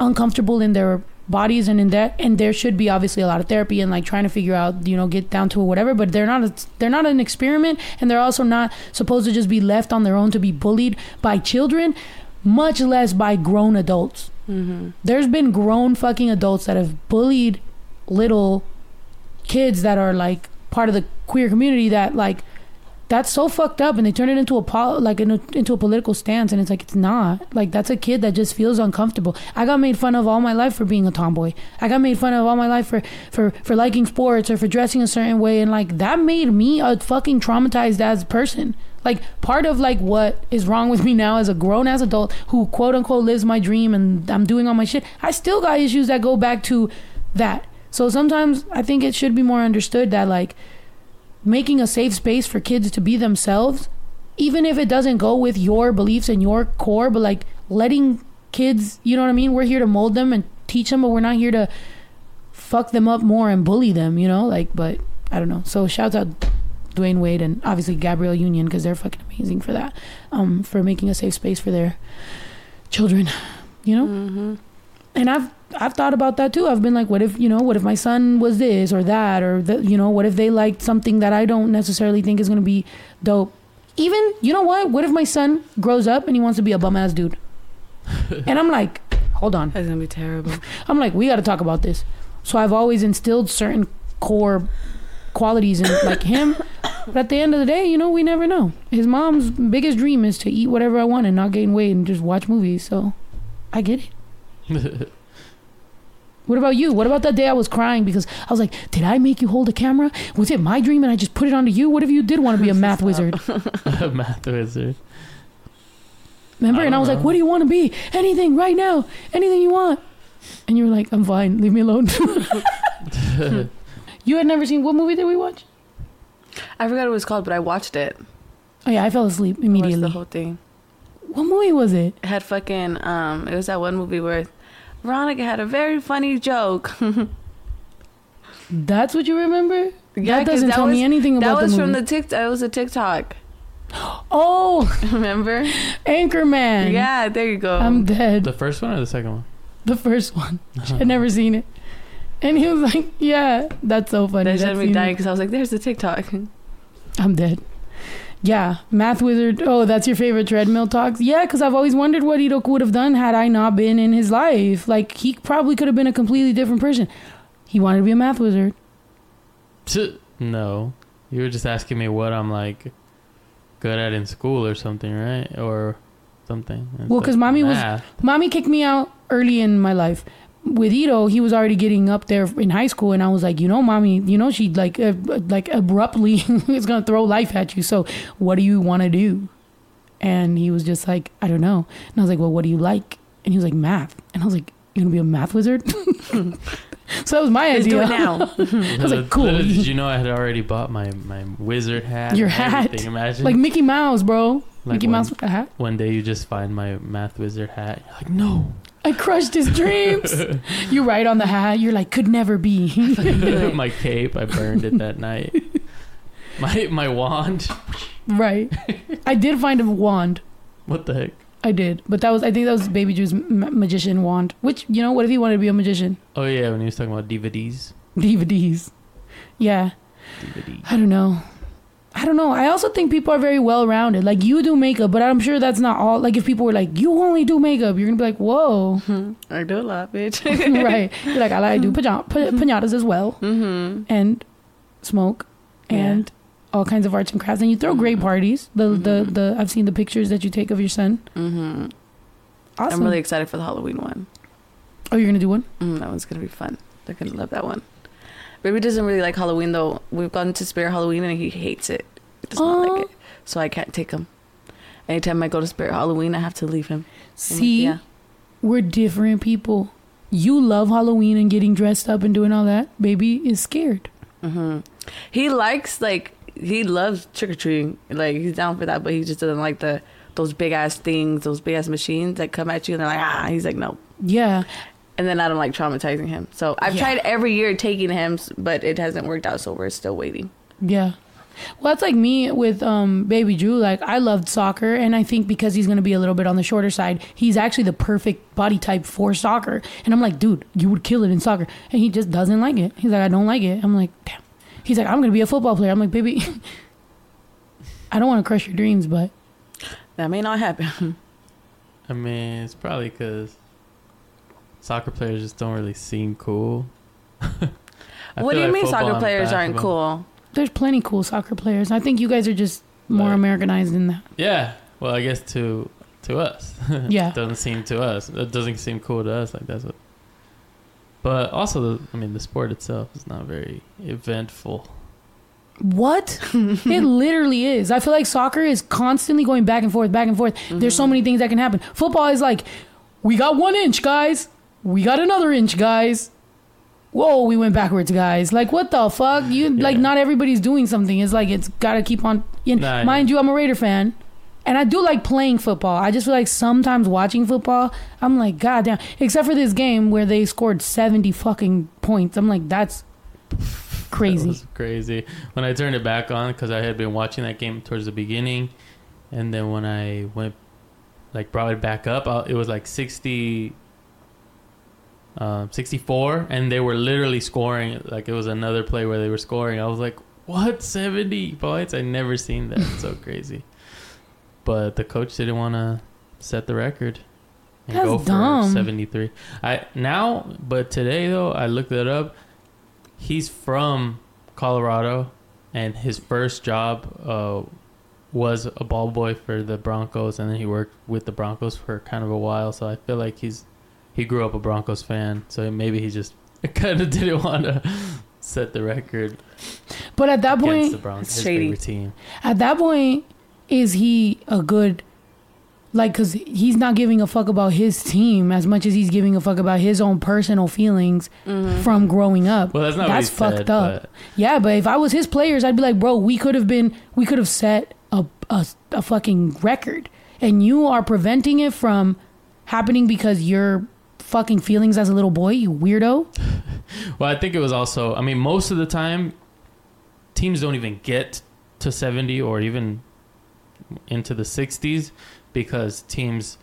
uncomfortable in their bodies and in that and there should be obviously a lot of therapy and like trying to figure out you know get down to it whatever but they're not a, they're not an experiment and they're also not supposed to just be left on their own to be bullied by children much less by grown adults. Mm-hmm. There's been grown fucking adults that have bullied little kids that are like part of the queer community that like that's so fucked up and they turn it into a pol- like in a, into a political stance and it's like it's not. Like that's a kid that just feels uncomfortable. I got made fun of all my life for being a tomboy. I got made fun of all my life for for for liking sports or for dressing a certain way and like that made me a fucking traumatized as person. Like part of like what is wrong with me now as a grown ass adult who quote unquote lives my dream and i'm doing all my shit i still got issues that go back to that. So sometimes i think it should be more understood that like making a safe space for kids to be themselves even if it doesn't go with your beliefs and your core but like letting kids you know what i mean? We're here to mold them and teach them but we're not here to fuck them up more and bully them you know? Like but i don't know. So shout out dwyane wade and obviously gabrielle union because they're fucking amazing for that um for making a safe space for their children you know? Mm-hmm. and I've I've thought about that too. I've been like, what if you know, what if my son was this or that, or the, you know, what if they liked something that I don't necessarily think is gonna be dope. Even you know what? What if my son grows up and he wants to be a bum ass dude? and I'm like, hold on. That's gonna be terrible. I'm like, we got to talk about this. So I've always instilled certain core qualities in like him. But at the end of the day, you know, we never know. His mom's biggest dream is to eat whatever I want and not gain weight and just watch movies. So I get it. What about you? What about that day I was crying because I was like, did I make you hold a camera? Was it my dream and I just put it onto you? What if you did want to be a math wizard? a math wizard. Remember? I and I don't was like, what do you want to be? Anything right now. Anything you want. And you were like, I'm fine. Leave me alone. you had never seen what movie did we watch? I forgot what it was called, but I watched it. Oh yeah, I fell asleep Watched immediately. the whole thing. what movie was it? It had fucking um. It was that one movie where Veronica had a very funny joke. That's what you remember? Yeah, that 'cause doesn't that tell was- me anything about that about was the from the TikTok. It was a TikTok. oh, Remember? Anchorman. Yeah, there you go. I'm dead. The first one or the second one? The first one. I'd never seen it. And he was like, "Yeah, that's so funny." They That sent me scene- dying because I was like, "There's the TikTok." I'm dead. Yeah, Math Wizard. Oh, that's your favorite treadmill talks? Yeah, because I've always wondered what Ito would have done had I not been in his life. Like, he probably could have been a completely different person. He wanted to be a math wizard. No, you were just asking me what I'm like good at in school or something, right? Or something. It's Well, 'cause like mommy was- Mommy kicked me out early in my life. With Ito, he was already getting up there in high school, and I was like, you know, mommy, you know, she like uh, like abruptly is gonna throw life at you. So, what do you want to do? And he was just like, I don't know. And I was like, well, what do you like? And he was like, math. And I was like, you gonna be a math wizard? so that was my Let's idea. do it now. I was like, cool. Little Did you know I had already bought my, my wizard hat? Your hat. Imagine. like Mickey Mouse, bro. Like Mickey one- Mouse with a hat. One day you just find my math wizard hat. You're like, no. I crushed his dreams. you write on the hat. You're like, could never be. my cape, I burned it that night. My my wand. right. I did find a wand. What the heck? I did, but that was I think that was Baby Drew's ma- magician wand. Which you know, what if he wanted to be a magician? Oh yeah, when he was talking about DVDs. DVDs. Yeah, DVD. I don't know. I don't know. I also think people are very well rounded. Like you do makeup, but I'm sure that's not all. Like if people were like, you only do makeup, you're gonna be like, whoa, I do a lot, bitch. right? You're like, I like do pa- pinatas as well, mm-hmm. and smoke, and all kinds of arts and crafts, and you throw great parties. The the the I've seen the pictures that you take of your son. Mm-hmm. Awesome. I'm really excited for the Halloween one. oh, you're gonna do one? Mm, that one's gonna be fun. They're gonna love that one. Baby doesn't really like Halloween though. We've gone to Spirit Halloween and he hates it. He does not Aw. like it. So I can't take him. Anytime I go to Spirit Halloween, I have to leave him. I'm like, See, yeah. we're different people. you love Halloween and getting dressed up and doing all that. Baby is scared. hmm He likes like he loves trick or treating. Like he's down for that, but he just doesn't like the those big ass things, those big ass machines that come at you and they're like ah. He's like no. Yeah. And then I don't like traumatizing him. So I've Yeah. tried every year taking him, but it hasn't worked out. So we're still waiting. Yeah. Well, that's like me with um, baby Drew. Like, I loved soccer, and I think because he's going to be a little bit on the shorter side, he's actually the perfect body type for soccer. And I'm like, dude, you would kill it in soccer. And he just doesn't like it. He's like, I don't like it. I'm like, damn. He's like, I'm going to be a football player. I'm like, baby, I don't want to crush your dreams, but That may not happen. I mean, it's probably because soccer players just don't really seem cool. What do you like mean soccer players aren't cool? there's plenty cool soccer players. I think you guys are just more Like- Americanized than that. Yeah. Well, I guess to to us. Yeah. doesn't seem to us. It doesn't seem cool to us. Like that's what. But also, the, I mean, the sport itself is not very eventful. What? it literally is. I feel like soccer is constantly going back and forth, back and forth. There's so mm-hmm. many things that can happen. Football is like, we got one inch, guys. We got another inch, guys. Whoa, we went backwards, guys. Like, what the fuck? You like, not everybody's doing something. It's like it's got to keep on. You know, Nah, mind you, I'm a Raider fan, and I do like playing football. I just feel like sometimes watching football, I'm like, god damn. Except for this game where they scored 70 fucking points. I'm like, that's That crazy. was crazy. When I turned it back on, because I had been watching that game towards the beginning, and then when I went, like, brought it back up, it was like 60, um, 64, and they were literally scoring. Like, it was another play where they were scoring. I was like, what? 70 points? I never seen that. It's so crazy. But the coach didn't want to set the record. And That's go for dumb. 73. I now, but today though, I looked it up he's from Colorado, and his first job uh, was a ball boy for the Broncos, and then he worked with the Broncos for kind of a while. So I feel like he's he grew up a Broncos fan, so maybe he just kind of didn't want to set the record But at that point, the Broncos, It's his shady. favorite team. At that point, is he a good, like, because he's not giving a fuck about his team as much as he's giving a fuck about his own personal feelings mm-hmm. from growing up. Well, that's not That's what he fucked said, up. Yeah, but if I was his players, I'd be like, bro, we could have been, we could have set a, a, a fucking record. And you are preventing it from happening because your fucking feelings as a little boy, you weirdo. Well, I think it was also. I mean, most of the time, teams don't even get to seventy or even into the sixties because teams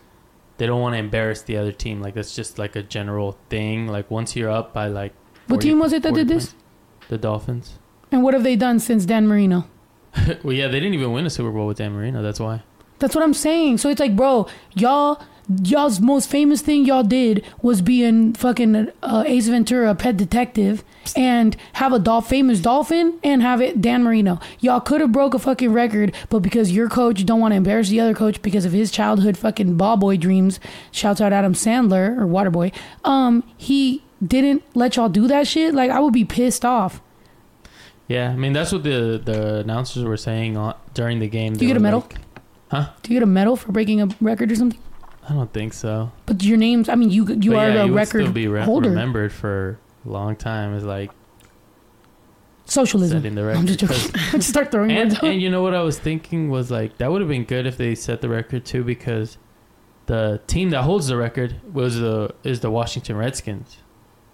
they don't want to embarrass the other team. Like that's just like a general thing. Like once you're up by like. What team was it that 40 did this? points- The Dolphins. And what have they done since Dan Marino? well, yeah, they didn't even win a Super Bowl with Dan Marino. That's why. That's what I'm saying. So it's like, bro, y'all, y'all's most famous thing y'all did was be in fucking uh, Ace Ventura, Pet Detective, and have a famous dolphin and have it Dan Marino. Y'all could have broke a fucking record, but because your coach don't want to embarrass the other coach because of his childhood fucking ball boy dreams, shouts out Adam Sandler or Waterboy, um, he didn't let y'all do that shit. Like I would be pissed off. Yeah, I mean that's what the the announcers were saying during the game. Do you get a medal? like- huh? Do you get a medal for breaking a record or something? I don't think so. But your name's, I mean, you you But are yeah, the you would record still be re- holder. remembered for a long time. It's like Socialism. setting the I'm record. just joking. I just start throwing and, out. and you know what I was thinking was like that would have been good if they set the record too because the team that holds the record was the is the Washington Redskins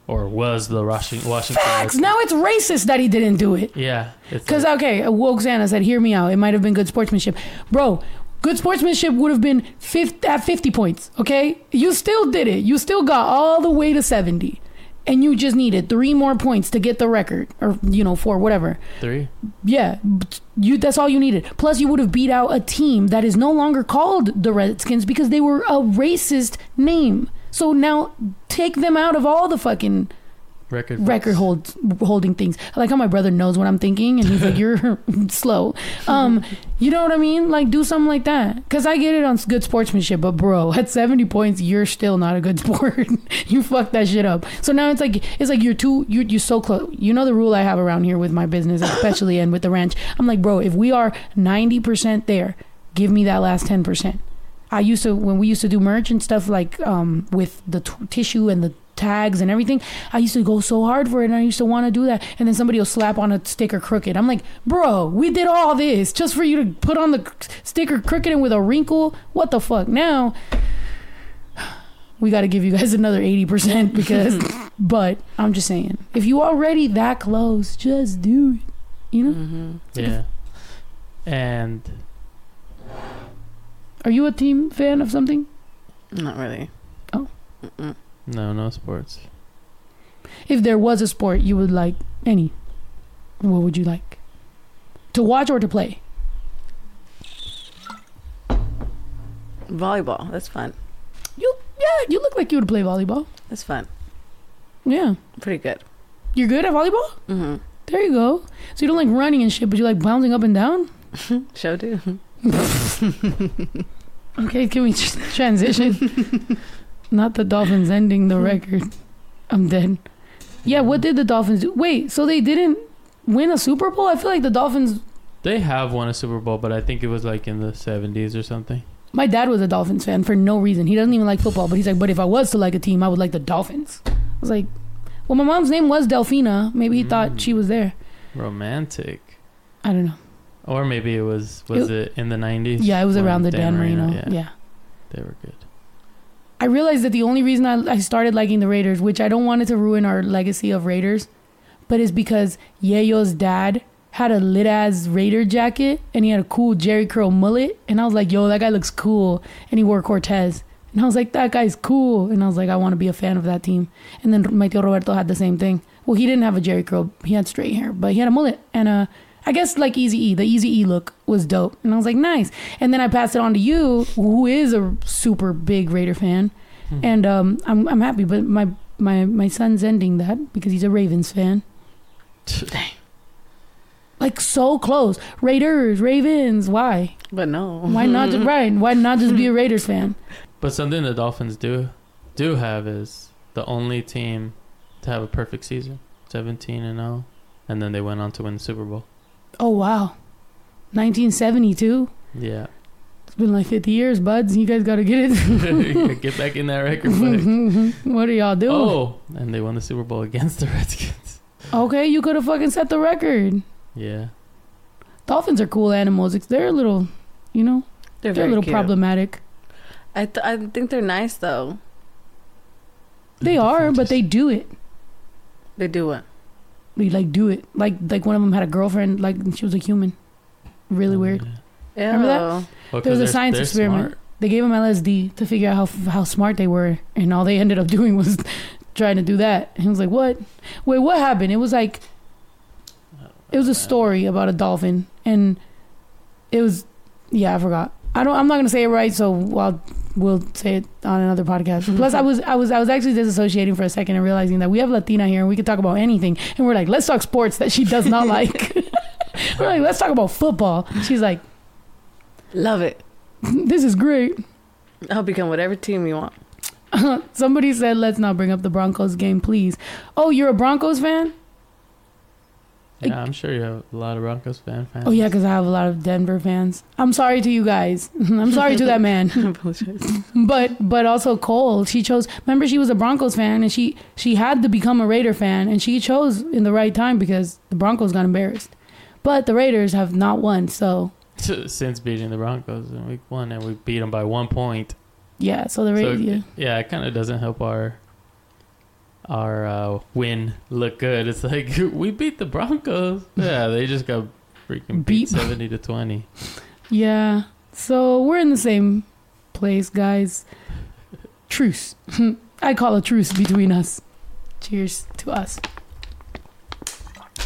or was the Washington Washington Facts. Redskins. Now it's racist that he didn't do it. Yeah, it's Because like- okay, woke Santa said, "Hear me out. It might have been good sportsmanship, bro. Good sportsmanship would have been 50, at fifty points. Okay, you still did it. You still got all the way to seventy, and you just needed three more points to get the record, or you know, four, whatever. three. Yeah, you. That's all you needed. Plus, you would have beat out a team that is no longer called the Redskins because they were a racist name. So now take them out of all the fucking Record record hold, holding things. I like how my brother knows what I'm thinking, and he's like, "You're slow." Um, you know what I mean? Like, do something like that. Because I get it on good sportsmanship, but bro, at 70 points, you're still not a good sport. you fucked that shit up. So now it's like it's like you're too you're you're so close. You know the rule I have around here with my business, especially and with the ranch. I'm like, bro, if we are 90 percent there, give me that last 10 percent. I used to when we used to do merch and stuff like um, with the t- tissue and the tags and everything. I used to go so hard for it, and I used to want to do that. And then somebody will slap on a sticker crooked. I'm like, bro, we did all this just for you to put on the sticker crooked and with a wrinkle. What the fuck? Now we got to give you guys another 80% because, but I'm just saying, if you already that close, just do it. You know? Mm-hmm. Yeah. And Are you a team fan of something? Not really. Oh. Mm-mm. No, no sports. If there was a sport you would like any, what would you like? To watch or to play? Volleyball. That's fun. You yeah, you look like you would play volleyball. That's fun. Yeah. Pretty good. You're good at volleyball? Mm-hmm. There you go. So you don't like running and shit, but you like bouncing up and down? Show do. Okay, can we tr- transition? Not the Dolphins ending the record. I'm dead. Yeah, what did the Dolphins do? Wait, so they didn't win a Super Bowl? I feel like the Dolphins. They have won a Super Bowl, but I think it was like in the 70s or something. My dad was a Dolphins fan for no reason. He doesn't even like football, but he's like, but if I was to like a team, I would like the Dolphins. I was like, well, my mom's name was Delphina. Maybe he thought Mm. she was there. Romantic. I don't know. Or maybe it was was it, in the 90s? Yeah, it was around the Dan, Marino. Yeah, yeah. They were good. I realized that the only reason I, I started liking the Raiders, which I don't want it to ruin our legacy of Raiders, but is because Yayo's dad had a lit ass Raider jacket and he had a cool Jheri curl mullet, and I was like, "Yo, that guy looks cool," and he wore Cortez, and I was like, "That guy's cool," and I was like, "I want to be a fan of that team." And then my tío Roberto had the same thing. Well, he didn't have a Jheri curl; he had straight hair, but he had a mullet and a. I guess like Easy E, the Easy E look was dope, and I was like, nice. And then I passed it on to you, who is a super big Raider fan, and um, I'm I'm happy. But my my my son's ending that because he's a Ravens fan. Dang. Like so close, Raiders, Ravens. Why? But no. Why not? Just, right? Why not just be a Raiders fan? But something the Dolphins do do have is the only team to have a perfect season, 17 and 0, and then they went on to win the Super Bowl. Oh wow, 1972. Yeah. It's been like 50 years, buds. You guys got to get it. Get back in that record book. what are y'all doing? Oh, and they won the Super Bowl against the Redskins. Okay, you could have fucking set the record. Yeah. Dolphins are cool animals. They're a little, you know, They're, they're a little cute. problematic. I th- I think they're nice though. They are, but they do it. They do it. They like do it. Like like one of them had a girlfriend. Like she was a human. Really Oh, weird. yeah. Remember that? Oh. Well, There was a science experiment. smart. They gave them LSD to figure out how how smart they were, and all they ended up doing was trying to do that. And he was like, "What? Wait, what happened?" It was like it was a story about a dolphin, and it was yeah, I forgot. I don't. I'm not gonna say it right, so I'll we'll say it on another podcast. Plus, I was I was I was actually disassociating for a second and realizing that we have Latina here and we can talk about anything, and we're like, let's talk sports that she does not like. we're like, let's talk about football. She's like, Love it. this is great. I'll become whatever team you want. Somebody said, let's not bring up the Broncos game, please. Oh, you're a Broncos fan? Yeah, I'm sure you have a lot of Broncos fan fans. Oh, yeah, because I have a lot of Denver fans. I'm sorry to you guys. I'm sorry to that man. Apologize. but but also Cole, she chose. Remember, she was a Broncos fan, and she she had to become a Raider fan, and she chose in the right time because the Broncos got embarrassed. But the Raiders have not won, so Since beating the Broncos in week one, and we beat them by one point. yeah. So the Raiders, yeah. yeah, it kind of doesn't help our our uh, win look good. It's like we beat the Broncos. Yeah, they just got freaking beat Beat. seventy to twenty. Yeah. So we're in the same place, guys. Truce. I call a truce between us. Cheers to us.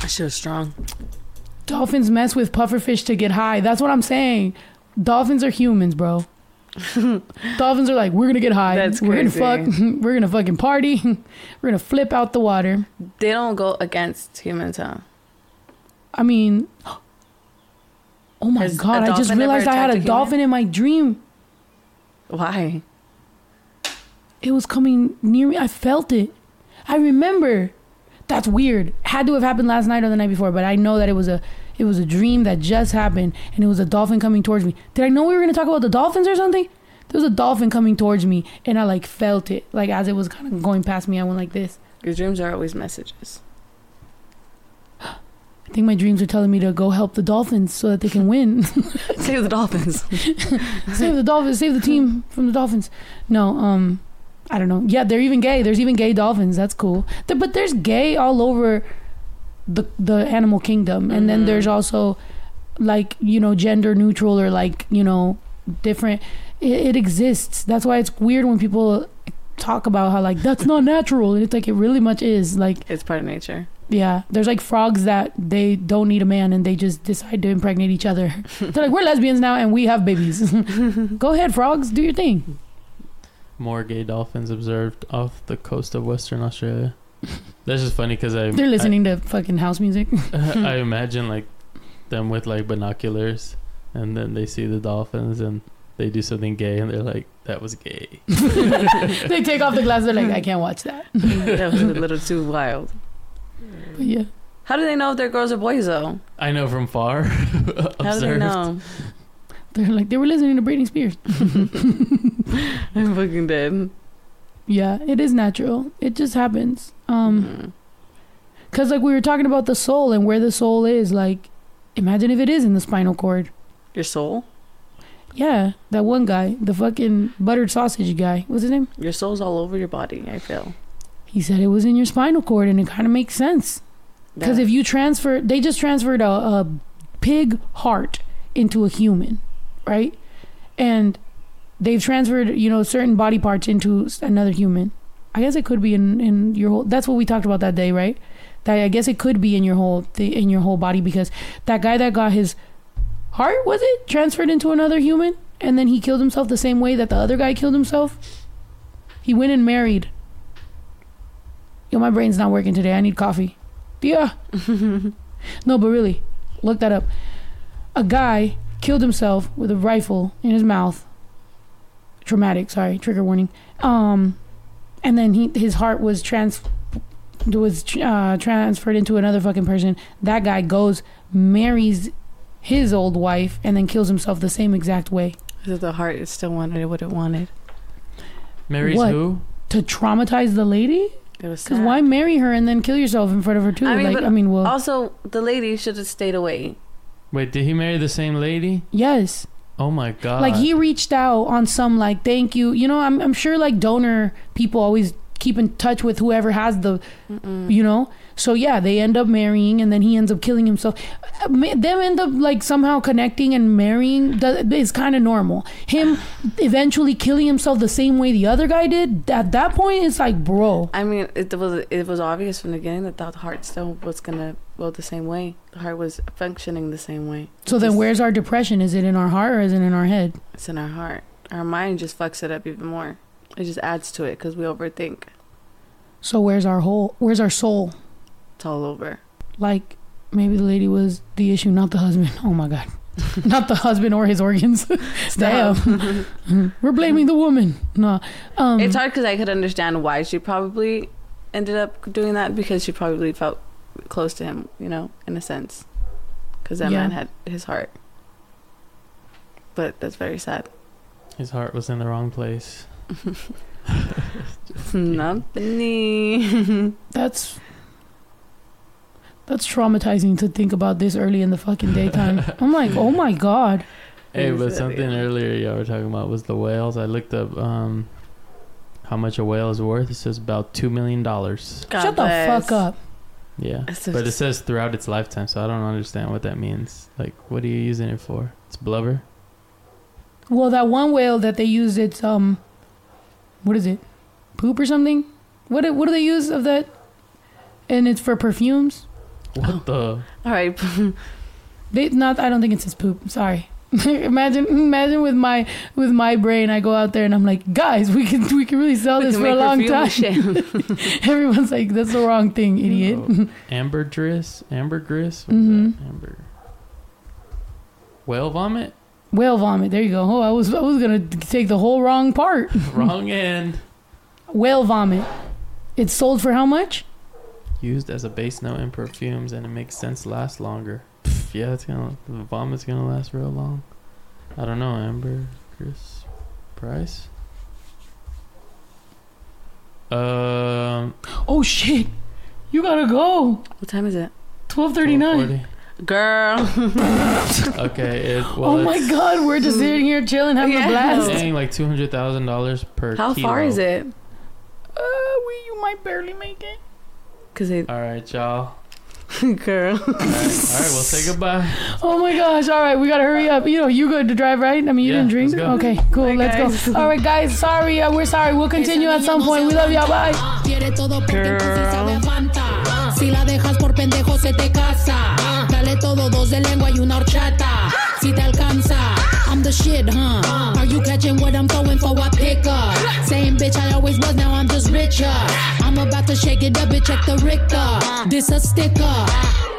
That shit was strong. Dolphins mess with pufferfish to get high. That's what I'm saying. Dolphins are humans, bro. Dolphins are like, we're gonna get high. That's we're gonna fuck. We're gonna fucking party. we're gonna flip out the water. They don't go against humans, huh? I mean, oh my Has god! I just realized I had a a dolphin in my dream. Why? It was coming near me. I felt it. I remember. That's weird. Had to have happened last night or the night before, but I know that it was a it was a dream that just happened and it was a dolphin coming towards me. Did I know we were going to talk about the dolphins or something? there was a dolphin coming towards me, and I like felt it, like as it was kind of going past me. I went like this. Your dreams are always messages. I think my dreams are telling me to go help the dolphins so that they can win. Save the dolphins. save the dolphins, save the team from the dolphins. No, um, I don't know. Yeah, they're even gay. There's even gay dolphins. That's cool. But there's gay all over the the animal kingdom, and then Mhm. there's also like you know gender neutral or like you know different. It, it exists. That's why it's weird when people talk about how like that's not natural, and it's like it really much is. Like It's part of nature. yeah, there's like frogs that they don't need a man and they just decide to impregnate each other. They're like, we're lesbians now and we have babies. Go ahead, frogs, do your thing. More gay dolphins observed off the coast of Western Australia. That's just funny because I They're listening to fucking house music. I, I imagine like them with like binoculars, and then they see the dolphins and they do something gay, and they're like, "That was gay." they take off the glasses. They're like, I can't watch that. that was a little too wild. But yeah, How do they know if they're girls or boys though? I know from far. How do they know? They're like they were listening to Britney Spears. I'm fucking dead. Yeah, it is natural. It just happens. Um, Mm. cause like we were talking about the soul and where the soul is. Like, imagine if it is in the spinal cord. Your soul? Yeah, that one guy, the fucking buttered sausage guy. What's his name? Your soul's all over your body, I feel. He said it was in your spinal cord, and it kind of makes sense. Because Yeah. if you transfer, they just transferred a, a pig heart into a human, right? And they've transferred, you know, certain body parts into another human. I guess it could be in, in your whole. That's what we talked about that day, right? That I guess it could be in your whole th- in your whole body because that guy that got his heart was it transferred into another human, and then he killed himself the same way that the other guy killed himself. He went and married. Yo, my brain's not working today. I need coffee. Yeah. no, but really, look that up. A guy killed himself with a rifle in his mouth. Traumatic, sorry, trigger warning. Um, and then he his heart was trans was uh, transferred into another fucking person. That guy goes marries his old wife and then kills himself the same exact way So the heart is still wanted what it wanted. Marries What? who? to traumatize the lady. It was Because why marry her and then kill yourself in front of her too? I mean, like, I mean, well, Also, the lady should have stayed away. Wait, did he marry the same lady? yes. Oh my god! like he reached out on some like thank you. You know i'm, I'm sure like donor people always keep in touch with whoever has the you know? So yeah they end up marrying and then he ends up killing himself. Uh, them end up like somehow connecting and marrying is kind of normal. Him eventually killing himself the same way the other guy did at that point it's like bro. I mean, it was it was obvious from the beginning that that heart still was gonna go the same way. The heart was functioning the same way. so then where's our depression is it in our heart or is it in our head It's in our heart. Our mind just fucks it up even more. It just adds to it because we overthink. so where's our whole where's our soul It's all over. like maybe the lady was the issue, not the husband. Oh my god, not the husband or his organs. Damn, we're blaming the woman. No, um, It's hard because I could understand why she probably ended up doing that because she probably felt close to him, you know, in a sense. Because that Yeah. man had his heart. But that's very sad. His heart was in the wrong place. Not funny. That's that's traumatizing to think about this early in the fucking daytime. I'm like, oh my god. Hey, Is but it- something earlier y'all were talking about was the whales. I looked up um how much a whale is worth. It says about two million dollars. Shut bless. the fuck up. Yeah, It's just- but it says throughout its lifetime, so I don't understand what that means. Like, what are you using it for? It's blubber. Well, that one whale that they use, it's um, what is it? Poop or something? What do- what do they use of that? And it's for perfumes. What the? All right. They not. I don't think it's his poop. Sorry. imagine, imagine with my with my brain, I go out there and I'm like, guys, we can we can really sell We this for a long time. Everyone's like, that's the wrong thing, idiot. Oh, ambergris, ambergris. What is Mhm. Amber. Whale vomit. Whale vomit. There you go. Oh, I was I was gonna take the whole wrong part. Wrong end. Whale vomit. It's sold for how much? Used as a base note in perfumes, and it makes sense last longer. Pff, yeah, it's gonna the vomit's gonna last real long. I don't know, Amber, Chris, price. Um, Oh shit! You gotta go. What time is it? Twelve thirty nine. Girl. Okay, it well, Oh my it's god, we're just sitting here chilling, having Yeah. a blast. saying like two hundred thousand dollars per. How far is it? Uh, we, you might barely make it. Cause they, All right, y'all. girl. All right, all right, we'll say goodbye. Oh my gosh! All right, we gotta hurry up. You know, you good to drive, right? I mean, you Yeah, didn't drink. let's go. Okay, cool. Bye, let's go. All right, guys. Sorry, uh, we're sorry. We'll continue at some point. We love y'all. Bye. Quiere todo porque entonces sabe a Girl. Fanta. Si la dejas por pendejo se te casa. Dale todo, dos de lengua y una horchata. Si te alcanza, I'm the shit, huh? Are you catching what I'm throwing for I pick up. Same bitch I always was, now I'm just richer. I'm about to shake it up, bitch, check the Richter. This a sticker.